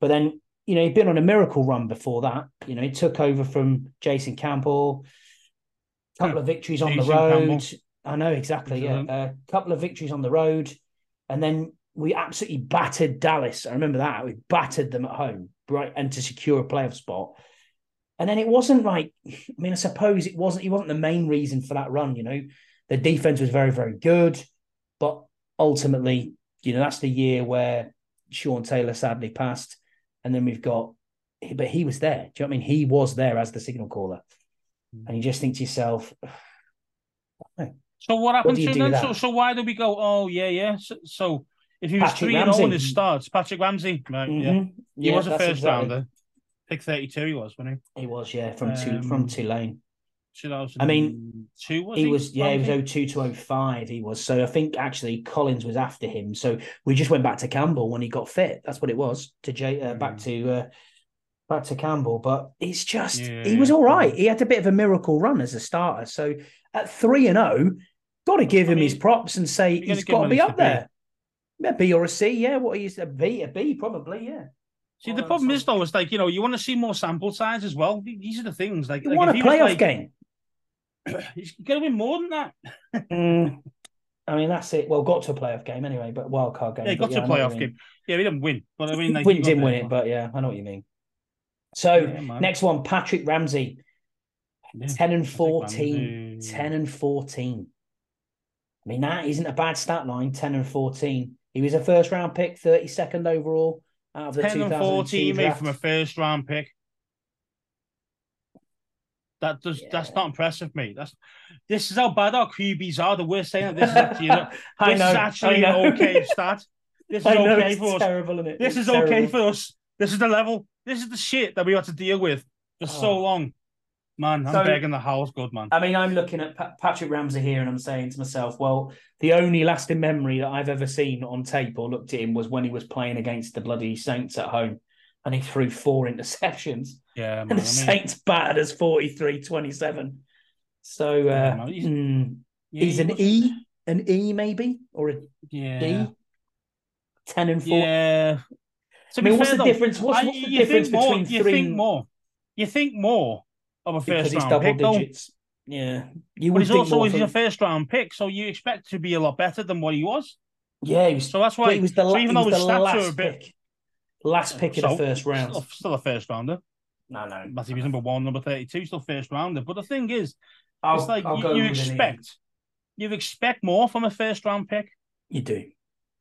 But then you know he'd been on a miracle run before that. You know he took over from Jason Campbell. A couple hmm. of victories on Jason the road. Campbell. I know exactly. Yeah, a couple of victories on the road, and then we absolutely battered Dallas. I remember that we battered them at home, right, and to secure a playoff spot. And then it wasn't like, I mean, I suppose it wasn't. He wasn't the main reason for that run. You know, the defense was very, very good, but ultimately, you know, that's the year where Sean Taylor sadly passed, and then we've got, but he was there. Do you know what I mean? He was there as the signal caller, mm. and you just think to yourself. <sighs> So what happened to him then? So, so why do we go? Oh yeah, yeah. So, so if he was Patrick three and zero in his starts, Patrick Ramsey, right? Mm-hmm. Yeah, he yeah, was a first exactly. rounder. Pick thirty two, he was, wasn't he? He was, yeah, from um, two from Tulane. I mean, two was he, he was yeah, he was 02 to 05 he was. So I think actually Collins was after him. So we just went back to Campbell when he got fit. That's what it was to J uh, back mm. to uh, back to Campbell. But it's just yeah. he was all right. He had a bit of a miracle run as a starter. So at three and zero, oh, got to give I him mean, his props and say he's got to be up there. A B or a C, yeah. What are you a B, a B probably, yeah. See, the problem is though, it's like you know, you want to see more sample size as well. These are the things. Like, you like want a playoff like, game. <clears throat> He's to win more than that. <laughs> mm, I mean, that's it. Well, got to a playoff game anyway, but wild card game. Yeah, got yeah, to a playoff game. Yeah, we didn't win, but I mean, like, win didn't win it, but yeah, I know what you mean. So yeah, next one, Patrick Ramsey, yeah, ten and 14, 10 and fourteen. I mean, that isn't a bad stat line, 10 and 14. He was a first round pick, 32nd overall out of the 10 and 14 made from a first round pick. That does yeah. that's not impressive, mate. That's this is how bad our QBs are. The worst saying this is actually you know, <laughs> this know, is actually an okay stat. This <laughs> is okay for us. Terrible, This it's is terrible. okay for us. This is the level. This is the shit that we have to deal with for oh. so long. Man, I'm So- begging the house, good man. I mean, I'm looking at Pa- Patrick Ramsey here, and I'm saying to myself, well, the only lasting memory that I've ever seen on tape or looked at him was when he was playing against the bloody Saints at home, and he threw four <laughs> interceptions, Yeah, and the I mean, Saints battered us 43-27. So uh, Yeah, he's- mm, yeah, he's he an was- E, an E maybe, or a D, Yeah. ten and four. Yeah. So I mean, what's the though, difference? What's, what's the difference more, between You three think more. You think more of a first round pick, though. digits? Yeah, you But he's also he's a first round pick, so you expect to be a lot better than what he was. Yeah, he was. So that's why. he was the, so even he though his the stats last are a bit, pick, last pick of so, the first round. still, still a first rounder. No, no, But he's number one, number thirty-two, still first rounder. But the thing is, I'll, it's like you, you expect, you expect more from a first round pick. You do,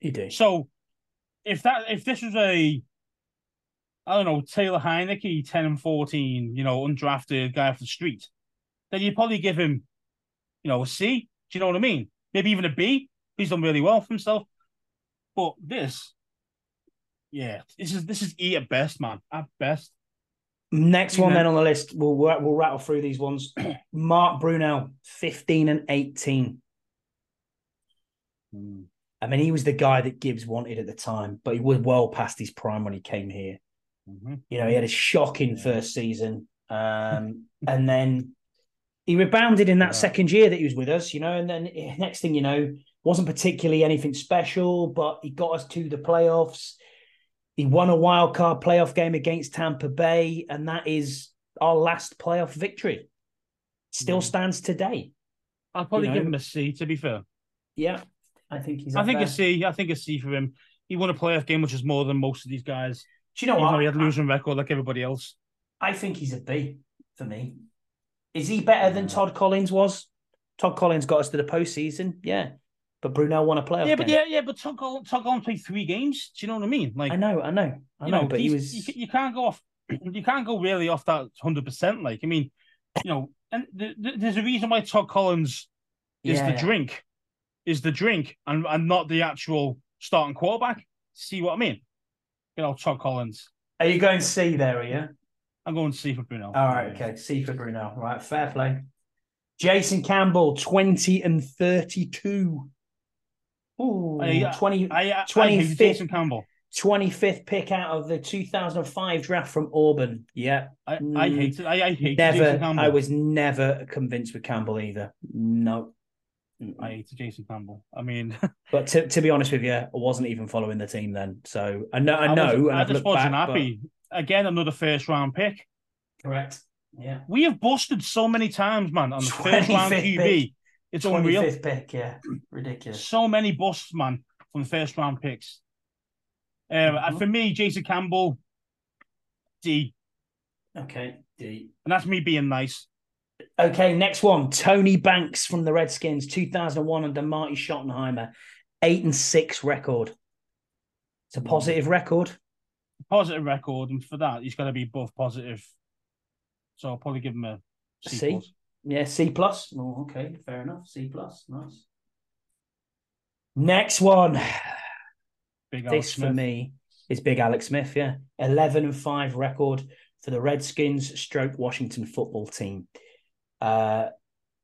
you do. So if that if this was a I don't know, Taylor Heinicke, 10 and 14, you know, undrafted guy off the street, then you'd probably give him, you know, a C. Do you know what I mean? Maybe even a B. He's done really well for himself. But this, yeah, this is this is E at best, man. At best. Next one then on the list, we'll we'll we'll rattle through these ones. <clears throat> Mark Brunell, fifteen and eighteen. Hmm. I mean, he was the guy that Gibbs wanted at the time, but he was well past his prime when he came here. Mhm. You know, he had a shocking first season, <laughs> um, and then he rebounded in that Yeah. second year that he was with us. You know, and then <laughs> next thing you know, wasn't particularly anything special, but he got us to the playoffs. He won a wild card playoff game against Tampa Bay, and that is our last playoff victory. Still Mm. stands today. I'll probably You give him a C, to be fair. Yeah, I think he's. I think there. a C. I think a C for him. He won a playoff game, which is more than most of these guys. Do you know Even what? though he had a losing record like everybody else. I think he's a B for me. Is he better than Todd Collins was? Todd Collins got us to the postseason, yeah. But Brunell won a playoff Yeah, but game. yeah, yeah, but Todd Collins, Todd Collins played three games. Do you know what I mean? Like, I know, I know, I you know. know, but he was. you, you can't go off. <clears throat> You can't go really off that hundred percent. Like, I mean, you know, and th- th- there's a reason why Todd Collins is Yeah, the yeah. drink, is the drink, and and not the actual starting quarterback. See what I mean? You know, Todd Collins. Are you going C there? Are you? I'm going to see for Bruno. All right, okay. C for Brunell. Right, fair play. Jason Campbell, twenty and thirty-two. Ooh, I- I- 20, I, I, I 25th. hate Jason Campbell. 25th pick out of the 2005 draft from Auburn. Yeah, I, I Mm, hate it. I, I hate never. I was never convinced with Campbell either. No. I hate Jason Campbell. I mean, <laughs> But to, to be honest with you, I wasn't even following the team then. So I know, I know, wasn't- and I just wasn't back, happy. Again, another first round pick. Correct. Yeah. We have busted so many times, man, on the first round 25th QB. pick. It's unreal. 25th pick. Yeah. Ridiculous. So many busts, man, from the first round picks. Um, and Mhm. for me, Jason Campbell, D, Okay. D. and that's me being nice. Okay. Next one. Tony Banks from the Redskins, 2001 under Marty Schottenheimer, eight and six record. It's a positive record. Positive record, and for that, he's got to be both positive. So I'll probably give him a C. C? plus. Yeah, C plus. Oh, okay, fair enough. C plus, nice. Next one. Big Alex this for me is big Alex Smith. Yeah, eleven and five record for the Redskins, stroke Washington football team. Uh,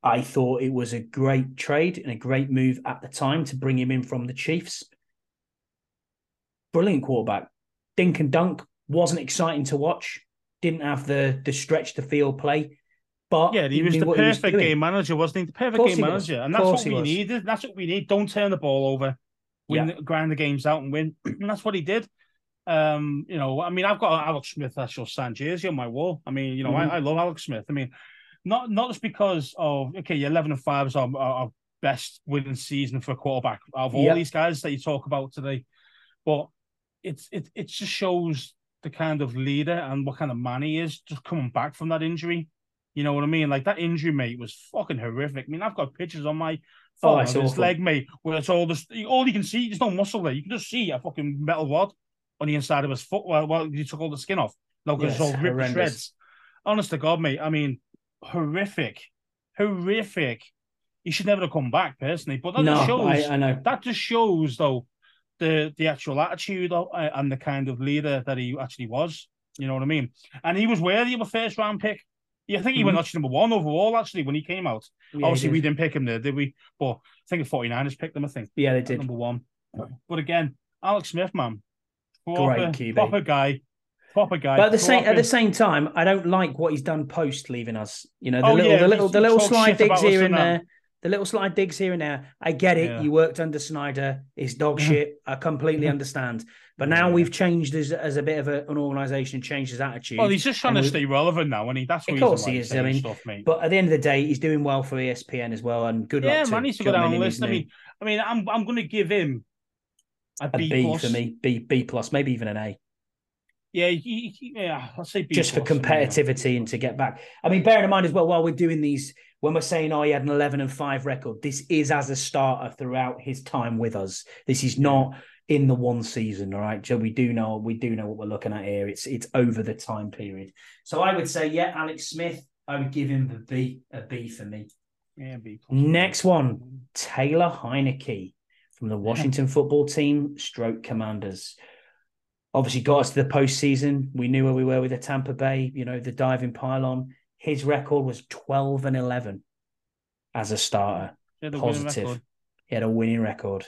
I thought it was a great trade and a great move at the time to bring him in from the Chiefs. Brilliant quarterback. Dink and dunk wasn't exciting to watch. Didn't have the the stretch to field play, but Yeah, he was the perfect doing. game manager, wasn't he? The perfect game manager, and that's what we was. need. That's what we need. Don't turn the ball over. Win, Yeah. grind the games out and win. <clears throat> and that's what he did. Um, you know, I mean, I've got Alex Smith actual signed jersey on my wall. I mean, you know, Mhm. I, I love Alex Smith. I mean, not not just because of okay, your eleven and five is our, our best winning season for a quarterback out of all Yep. these guys that you talk about today, but it's it it just shows the kind of leader and what kind of man he is just coming back from that injury. You know what I mean? Like that injury, mate, was fucking horrific. I mean, I've got pictures on my Oh, phone it's of his awful. leg, mate, where it's all this all you can see, there's no muscle there. You can just see a fucking metal rod on the inside of his foot Well, while you took all the skin off. No, because Yes, it's all ripped to horrendous. shreds. Honest to God, mate. I mean, horrific. Horrific. He should never have come back, personally. But that no, just shows I, I know. that just shows though the the actual attitude of, uh, and the kind of leader that he actually was. You know what I mean? And he was worthy of a first round pick. Yeah, I think he mm-hmm. went actually number one overall actually when he came out. Yeah, Obviously, we didn't pick him there, did we? But I think the 49ers picked him, I think. Yeah, they did. Number one. But again, Alex Smith, man. Proper, Great QB. Proper guy. Proper guy. But at the same at the same time, I don't like what he's done post leaving us. You know, the oh, little yeah, the little the little slide digs here and there. The little slide digs here and there. I get it. Yeah. You worked under Snyder. It's dog mm-hmm. shit. I completely mm-hmm. understand. But now yeah. we've changed as, as a bit of a, an organisation, changed his attitude. Well, he's just trying to stay relevant now, and he that's what of course he is. I mean, stuff, but at the end of the day, he's doing well for ESPN as well, and good yeah, luck. Yeah, man, he's a good analyst. I mean, I mean, I'm I'm going to give him a, a B, B plus. for me, B B plus, maybe even an A. Yeah, yeah, I'll say just for competitivity and to get back. I mean, bearing in mind as well, while we're doing these, when we're saying, oh, he had an 11 and 5 record, this is as a starter throughout his time with us. This is not in the one season, all right? So we do know we do know what we're looking at here. It's it's over the time period. So I would say, yeah, Alex Smith, I would give him the B, a B for me. Yeah, B. Next one, Taylor Heinicke from the Washington football team, stroke commanders. Obviously, got us to the postseason. We knew where we were with the Tampa Bay, you know, the diving pylon. His record was 12 and 11 as a starter. Positive. He had a winning record.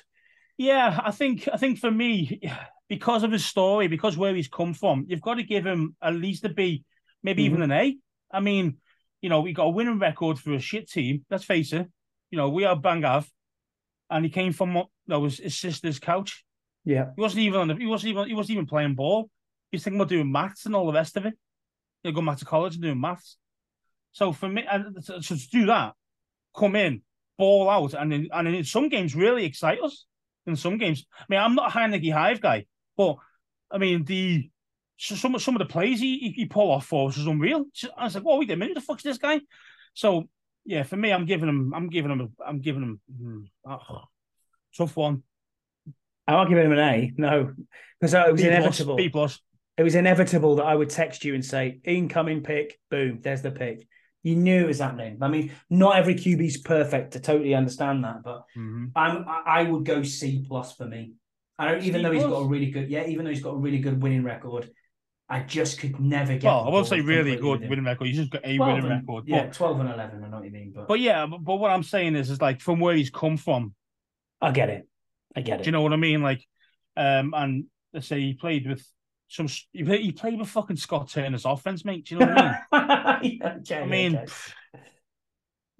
Yeah, I think I think for me, because of his story, because where he's come from, you've got to give him at least a B, maybe mm-hmm. even an A. I mean, you know, we got a winning record for a shit team. Let's face it. You know, we are Bangav, and he came from what that was his sister's couch. Yeah, he wasn't even on the, he wasn't even he wasn't even playing ball. He's thinking about doing maths and all the rest of it. He'll go back to college and doing maths. So for me, and to, to do that, come in, ball out, and in, and in some games really excite us. In some games, I mean, I'm not a Heinicke Hive guy, but I mean the so some some of the plays he he pull off for us was unreal. I was like, "Whoa, wait a minute, who the fuck's this guy?" So yeah, for me, I'm giving him, I'm giving him, I'm giving him hmm, oh, tough one. I'm not giving him an A, no, because it was B inevitable. Plus, B plus. It was inevitable that I would text you and say, "Incoming pick, boom, there's the pick." You knew it was happening. I mean, not every QB is perfect. To totally understand that, but mm-hmm. I'm I would go C plus for me. I don't, even C though he's got a really good, yeah, even though he's got a really good winning record, I just could never get. Well, I won't say really good winning record. He's just got a winning and, record. Yeah, but, twelve and eleven. I know what you mean, but but yeah, but, but what I'm saying is, is like from where he's come from. I get it. I get it. Do you know what I mean? Like, um, and let's say he played with some. He played with fucking Scott Turner's offense, mate. Do you know what I mean? <laughs> okay, I mean. Okay.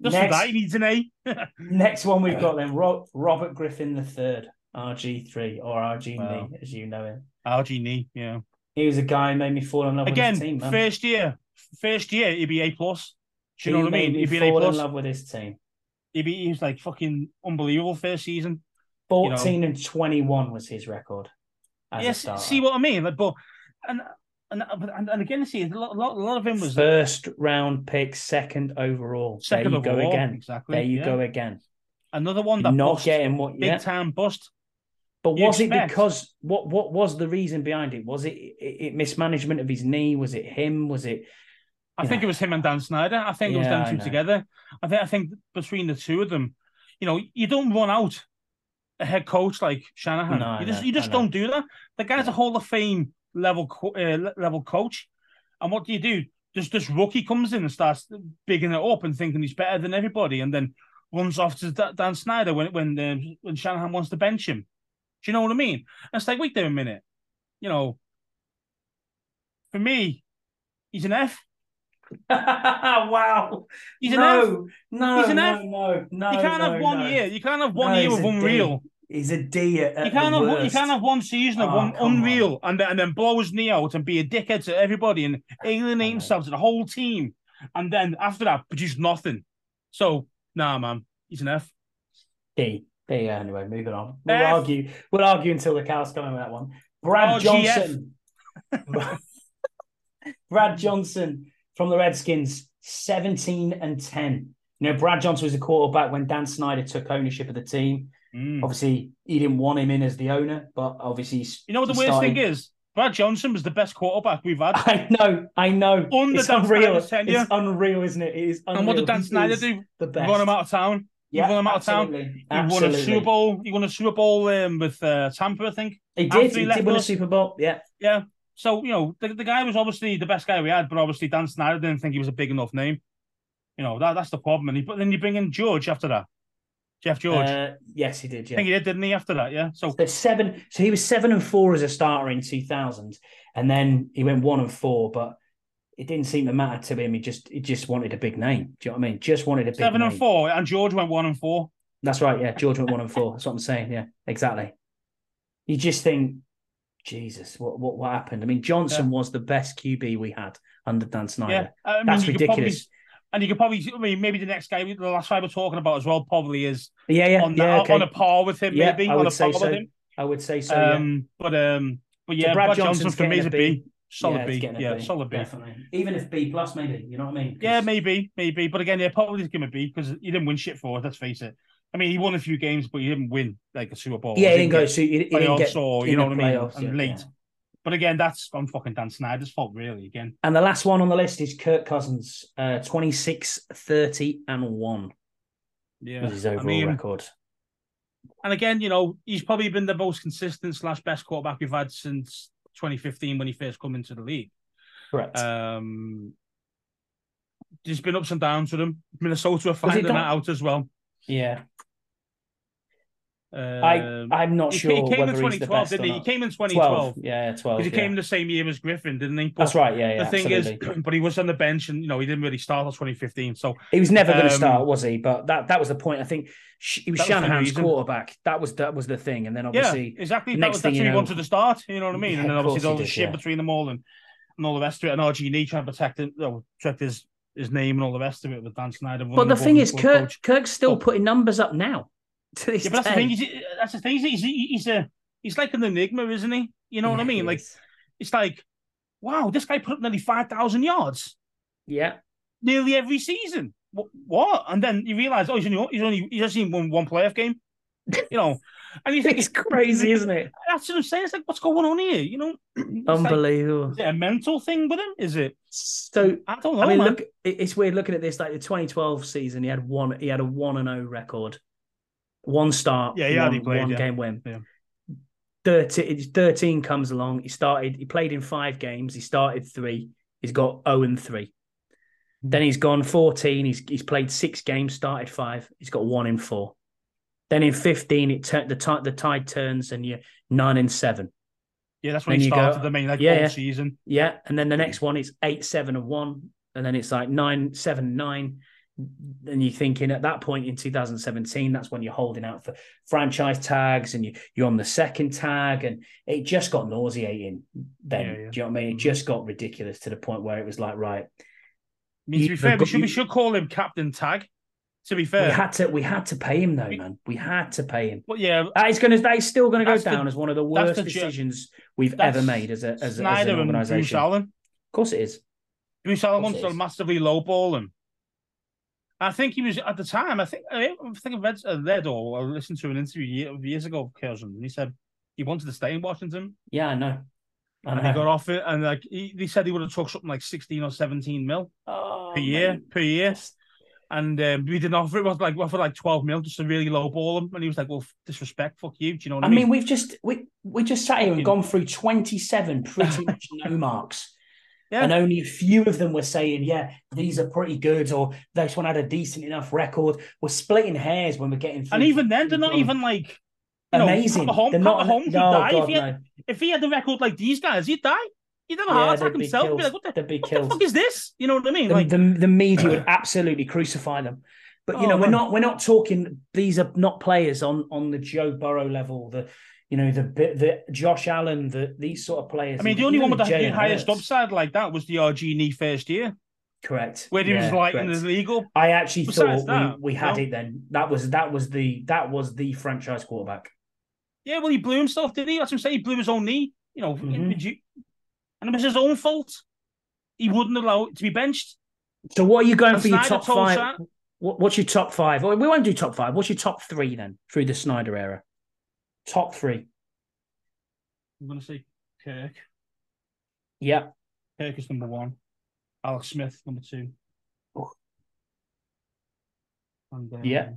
Just next, for that, he needs an A. <laughs> next one we've got then Robert Griffin the third, RG3 or RG wow. as you know him. RG Knee, yeah. He was a guy who made me fall in love Again, with his team. Again, first year, first year he'd be A plus. Do you he know what I mean? He'd be fall in love with his team. He'd be he was like fucking unbelievable first season. Fourteen you know? and twenty one was his record. Yes, see what I mean. Like, but and and, and, and again, see, a lot, a lot of him was first round pick, second overall. Second there you overall, go again. Exactly. There you yeah. go again. Another one that not bust, getting what big yeah. time bust. But you was expect. it because what what was the reason behind it? Was it, it, it mismanagement of his knee? Was it him? Was it? I think know? it was him and Dan Snyder. I think yeah, it was them two together. I think I think between the two of them, you know, you don't run out a head coach like Shanahan. No, you just you just don't do that. The guy's a Hall of Fame level uh, level coach. And what do you do? Just this rookie comes in and starts bigging it up and thinking he's better than everybody, and then runs off to Dan Snyder when when uh, when Shanahan wants to bench him. Do you know what I mean? And it's like, wait there a minute. You know, for me, he's an F. <laughs> wow. He's an no. No, he's an no, no, no. You can't no, have one no. year. You can't have one year of unreal. He's a D at, you can't have worst. you can't have one season of oh, one unreal on. and then, and then blow his knee out and be a dickhead to everybody and alienate himself to the whole team, and then after that produce nothing. So nah, man, he's an F. D. D. Anyway, moving on. We'll F. argue. We'll argue until the cows come in with that one. Brad oh, Johnson. <laughs> Brad Johnson from the Redskins, seventeen and ten. You know, Brad Johnson was a quarterback when Dan Snyder took ownership of the team. Mm. Obviously, he didn't want him in as the owner, but obviously, you know what the worst started... thing is? Brad Johnson was the best quarterback we've had. I know, I know. Under it's Dan unreal. It's unreal, isn't it? It is unreal. And what did Dan Snyder do? The best. Run him out of town. Yeah, he won him out absolutely. of town. He absolutely. won a Super Bowl. He won a Super Bowl um, with uh, Tampa, I think. He did. He did win us. a Super Bowl. Yeah. Yeah. So you know, the, the guy was obviously the best guy we had, but obviously Dan Snyder didn't think he was a big enough name. You know that that's the problem. And he, but then you bring in George after that. Jeff George. Uh, yes, he did. Yeah, I think he did, didn't he? After that, yeah. So seven. So he was seven and four as a starter in 2000, and then he went one and four. But it didn't seem to matter to him. He just he just wanted a big name. Do you know what I mean? Just wanted a big seven name. and four, and George went one and four. That's right. Yeah, George went one and four. That's what I'm saying. Yeah, exactly. You just think, Jesus, what what what happened? I mean, Johnson Yeah. was the best QB we had under Dan Snyder. Yeah, I mean, That's could probably- ridiculous. and you could probably, I mean, maybe the next guy, the last guy we're talking about as well, probably is Yeah, yeah, on yeah. that, okay. on a par with him, Yeah, maybe I on would a say par so. with him. I would say so. yeah. Um, but um, but yeah, Brad Brad, Johnson for me is a B. B, solid yeah, B, yeah, B, solid B. Definitely. Even if B plus, maybe. You know what I mean? 'Cause- Yeah, maybe, maybe. But again, yeah, probably give him a B because he didn't win shit for it. Let's face it. I mean, he won a few games, but he didn't win like a Super Bowl. Yeah, He didn't go. he, he didn't get playoffs or you know what I mean, playoffs, and yeah, late. yeah. But again, that's on fucking Dan Snyder's fault, really. Again, And the last one on the list is Kirk Cousins, uh, 26, 30, and 1 yeah. was his overall I mean, record. and again, you know, he's probably been the most consistent slash best quarterback we've had since 2015 when he first come into the league. Correct. Um, there's been ups and downs with him. Minnesota are finding that out as well. yeah. Um, I, I'm not he, sure he came in whether he's the 2012, didn't he? He came in 12. 2012 Yeah, 12. because he yeah. came the same year as Griffin, didn't he? But That's right. Yeah, yeah. the thing absolutely. is, but he was on the bench, and you know he didn't really start until 2015. So He was never going to Um, start, was he? But that that was the point. I think he was That was Shanahan's quarterback. That was that was the thing. And then obviously, yeah, exactly. the That next was, thing that's you who he wanted to start. You know what I mean? Yeah, and then obviously all the did, shit between them all, and and all the rest of it. And RG&E trying to protect him, know, protect his his name and all the rest of it with Dan Snyder. but the thing is, Kirk. Kirk's still putting numbers up now. <laughs> To Yeah, but that's the thing. He's, that's the thing. He's, he's, he's a he's like an enigma, isn't he? You know what I mean? Like it's like, wow, this guy put up nearly five thousand yards yeah, nearly every season. What? what? And then you realize, oh, he's only he's only he's only won one playoff game. You know, <laughs> and you think it's crazy, isn't it? that's what I'm saying. It's like, what's going on here? You know, <clears throat> It's like, Unbelievable. is it a mental thing with him? Is it? So I don't know. I mean, man. look, it's weird looking at this. Like the 2012 season, he had one. He had a one and zero record, one start, Yeah, he one, played, one yeah. game win. Yeah. 13, 13 comes along. He started. He played in five games. He started three. He's got zero and three. Hmm. Then he's gone 14. He's he's played six games, started five. He's got one in four. Then in 15, it turned the tide the tide turns and you're nine and seven. yeah, that's when then he you go- started. I mean, like yeah. season. Yeah, and then the next one is eight, seven, and one, and then it's like nine, seven, nine. And you're thinking at that point in 2017, that's when you're holding out for franchise tags, and you you're on the second tag, and it just got nauseating. Then, Yeah, yeah. do you know what I mean? It just got ridiculous to the point where it was like, right, I mean, to You- be fair, we should we should call him Captain Tag. To be fair we had to we had to pay him though, We- man. We had to pay him. but yeah, That is going to that is still going to go That's the- down as one of the worst the decisions we've ever made as a as, as an organization. Of course, it is. Bruce Allen wants to massively lowball him. I think he was at the time. I think I think I read, uh, read or I listened to an interview year, years ago of Curzon, and he said he wanted to stay in Washington, Yeah, I know. I and he got off it, and like he, he said he would have took something like sixteen or seventeen mil Oh, per year, mate. per year, and um, we didn't offer it. Was like we offered like twelve mil just to really lowball him, and he was like, "Well, disrespect, fuck you." Do you know what I I mean, mean? we've just we we just sat here and gone through twenty seven pretty much no marks, Yeah. and only a few of them were saying, "Yeah, these are pretty good," or "This one had a decent enough record." We're splitting hairs when we're getting. And even then, they're not even like you know, amazing. They're not. Would no, oh, die if God, he had- no. if he had the record like these guys, he'd die. He'd have a Yeah, heart attack they'd himself. He'd killed. be like, what the, be what the fuck is this? You know what I mean? the, Like, the, the media would absolutely crucify them. But you Oh, know, we're man. not we're not talking. These are not players on on the Joe Burrow level. The you know the the Josh Allen. The these sort of players. I mean, the only one with the, the Jalen highest Hurts. upside like that was the RG first year, Correct. where he was Yeah, lighting correct. his legal. I actually Besides thought we, we had no. it then. That was that was the that was the franchise quarterback. Yeah, well, he blew himself, didn't he? That's what I'm saying. He blew his own knee. You know, Mhm. did and it was his own fault. He wouldn't allow it to be benched. So what are you going And for your top five? What's your top five? Or we won't do top five. What's your top three then through the Snyder era? Top three. I'm going to say Kirk. Yeah. Kirk is number one. Alex Smith, number two. Oh. And, um, Yeah.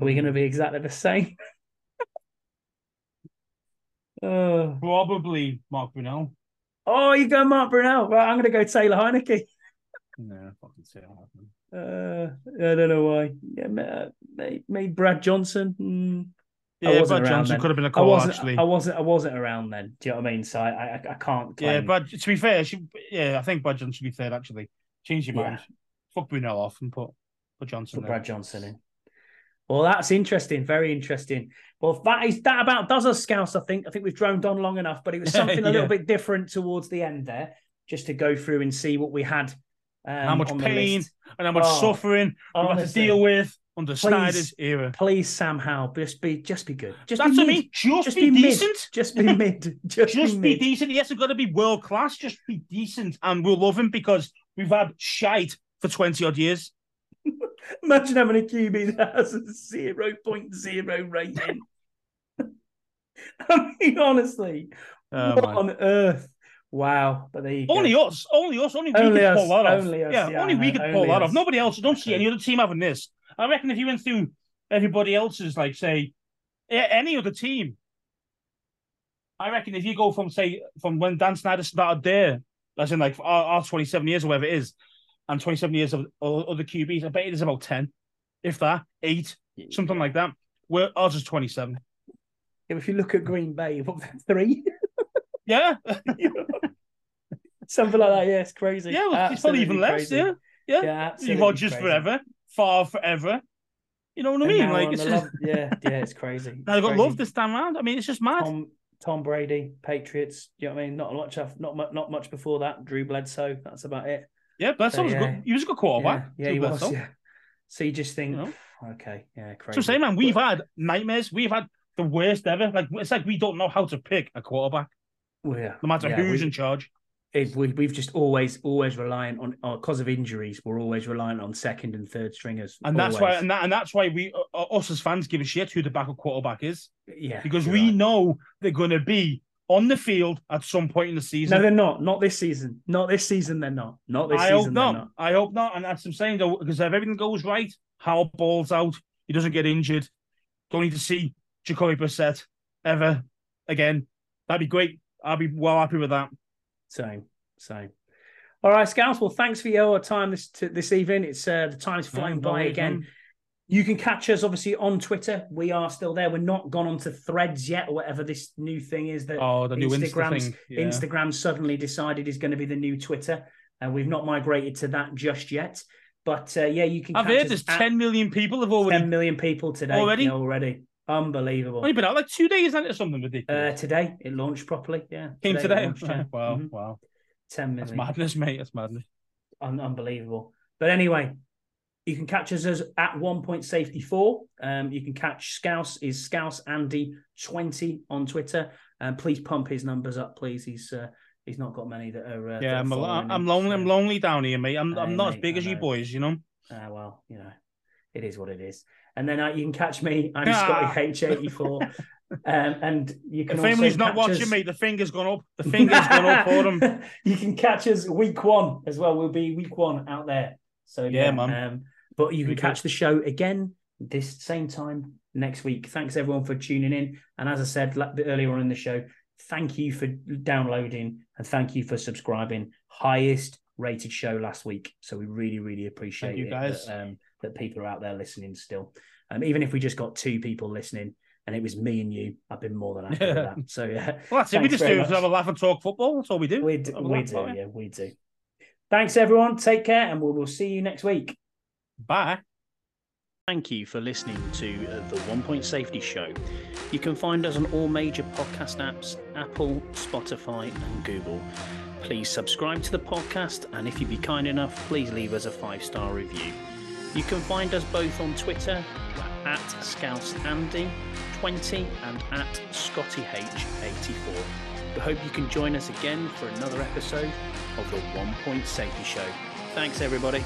Are we going to be exactly the same? <laughs> Uh, Probably Mark Brunell. oh, you go Mark Brunell. Right, I'm going to go Taylor Heinicke. No, fucking say Uh, I don't know why. Yeah, maybe, maybe Brad Johnson. Mm. Yeah, Brad Johnson then. could have been a call. I wasn't, actually, I wasn't. I wasn't around then. Do you know what I mean? So I, I, I can't. Claim. Yeah, but to be fair, she, yeah, I think Brad Johnson should be third. Actually, change your mind. Yeah. Fuck Brunell off and put put Johnson. Put Brad Johnson in. Well, that's interesting. Very interesting. Well, that is that about does us scouts. I think. I think we've droned on long enough, but it was <laughs> something yeah. a little bit different towards the end there, just to go through and see what we had. Um, how much pain and how much oh, suffering we had to deal with under please, Snyder's era. Please, somehow, just be just be good. Just That's be I mean. Just, just be, be decent. Mid. Just be mid. Just, <laughs> just be, be decent. Yes, it's got to be world class. Just be decent, and we'll love him because we've had shite for twenty odd years. <laughs> Imagine having a QB that has a zero point zero rating. <laughs> I mean, honestly, oh, what man. on earth? Wow, but there you only go. us, only us, only we only could us, pull that off. Only us, yeah, yeah, only we could pull that off. Nobody else. I don't see any other team having this. I reckon if you went through everybody else's, like say, any other team, I reckon if you go from say from when Dan Snyder started there, as in like our, our twenty seven years or whatever it is, and twenty seven years of other QBs, I bet it is about ten, if that, eight, something like that. Where ours is twenty seven. Yeah, if you look at Green Bay, what <laughs> three? Yeah. <laughs> Something like that. Yeah, it's crazy. Yeah, well, it's probably even less. Crazy. Yeah, yeah. yeah Rodgers forever, far forever. You know what I mean? Like, it's just... yeah, yeah, it's crazy. <laughs> It's I got love this time around. I mean, it's just mad. Tom, Tom Brady, Patriots. You know what I mean? Not much. Not much. Not much before that. Drew Bledsoe. That's about it. Yeah, Bledsoe so, was yeah. good. He was a good quarterback. Yeah, yeah he Bledsoe. was. Yeah. So you just think, you know? okay, yeah, crazy. So say, man, we've had nightmares. We've had the worst ever. Like it's like we don't know how to pick a quarterback. Yeah. No matter yeah, who's we, in charge. it, we, we've just always always reliant on our because uh, of injuries we're always reliant on second and third stringers and that's why and, that, and that's why we uh, uh, us as fans give a shit who the backup quarterback is. Yeah because we right. know they're going to be on the field at some point in the season. No they're not. Not this season. Not this season they're not. Not this I season hope not. not. I hope not. And that's what I'm saying though because if everything goes right how balls out. He doesn't get injured. Don't need to see Jacoby Brissett ever again. That'd be great I'll be well happy with that same, same. All right, Scouts. Well, thanks for your time this to, this evening. It's uh, the time is flying by again. You can catch us obviously on Twitter. We are still there. We're not gone onto Threads yet, or whatever this new thing is that oh, the new Instagram's Insta yeah. Instagram suddenly decided is going to be the new Twitter, and we've not migrated to that just yet. But uh, yeah, you can. I've heard there's 10 million people have already 10 million people today already. already. Unbelievable. Only been out like two days, and it something ridiculous. Uh, today it launched properly. Yeah, came today. Launched, yeah. <laughs> wow, mm-hmm. wow. Ten million. That's madness, mate. That's madness. Un- unbelievable. But anyway, you can catch us as at one point safety four. Um, you can catch Scouse is Scouse Andy twenty on Twitter. And um, please pump his numbers up, please. He's uh, he's not got many that are. Uh, yeah, that I'm, I'm, I'm lonely. I'm lonely down here, mate. I'm I'm not mate, as big as you boys, you know. Ah, uh, well, you know, it is what it is. And then uh, you can catch me. I'm Scotty H84. Um, and you can. Family's not watching us... me. The finger's gone up. The <laughs> finger's gone up for them. <laughs> You can catch us week one as well. We'll be week one out there. So yeah, yeah man. Um, but you can catch good. the show again this same time next week. Thanks everyone for tuning in. And as I said earlier on in the show, thank you for downloading and thank you for subscribing. Highest rated show last week. So we really, really appreciate you guys. That, um, that people are out there listening still. Um, even if we just got two people listening and it was me and you, I've been more than happy with that. <laughs> So yeah. Well, that's it. We just do have a laugh and talk football. That's all we do. We do, we do yeah, we do. Thanks everyone. Take care, and we'll, we'll see you next week. Bye. Thank you for listening to uh, the One Point Safety Show. You can find us on all major podcast apps Apple, Spotify, and Google. Please subscribe to the podcast, and if you'd be kind enough, please leave us a five star review. You can find us both on Twitter at ScouseAndy20 and at ScottyH84. We hope you can join us again for another episode of the One Point Safety Show. Thanks, everybody.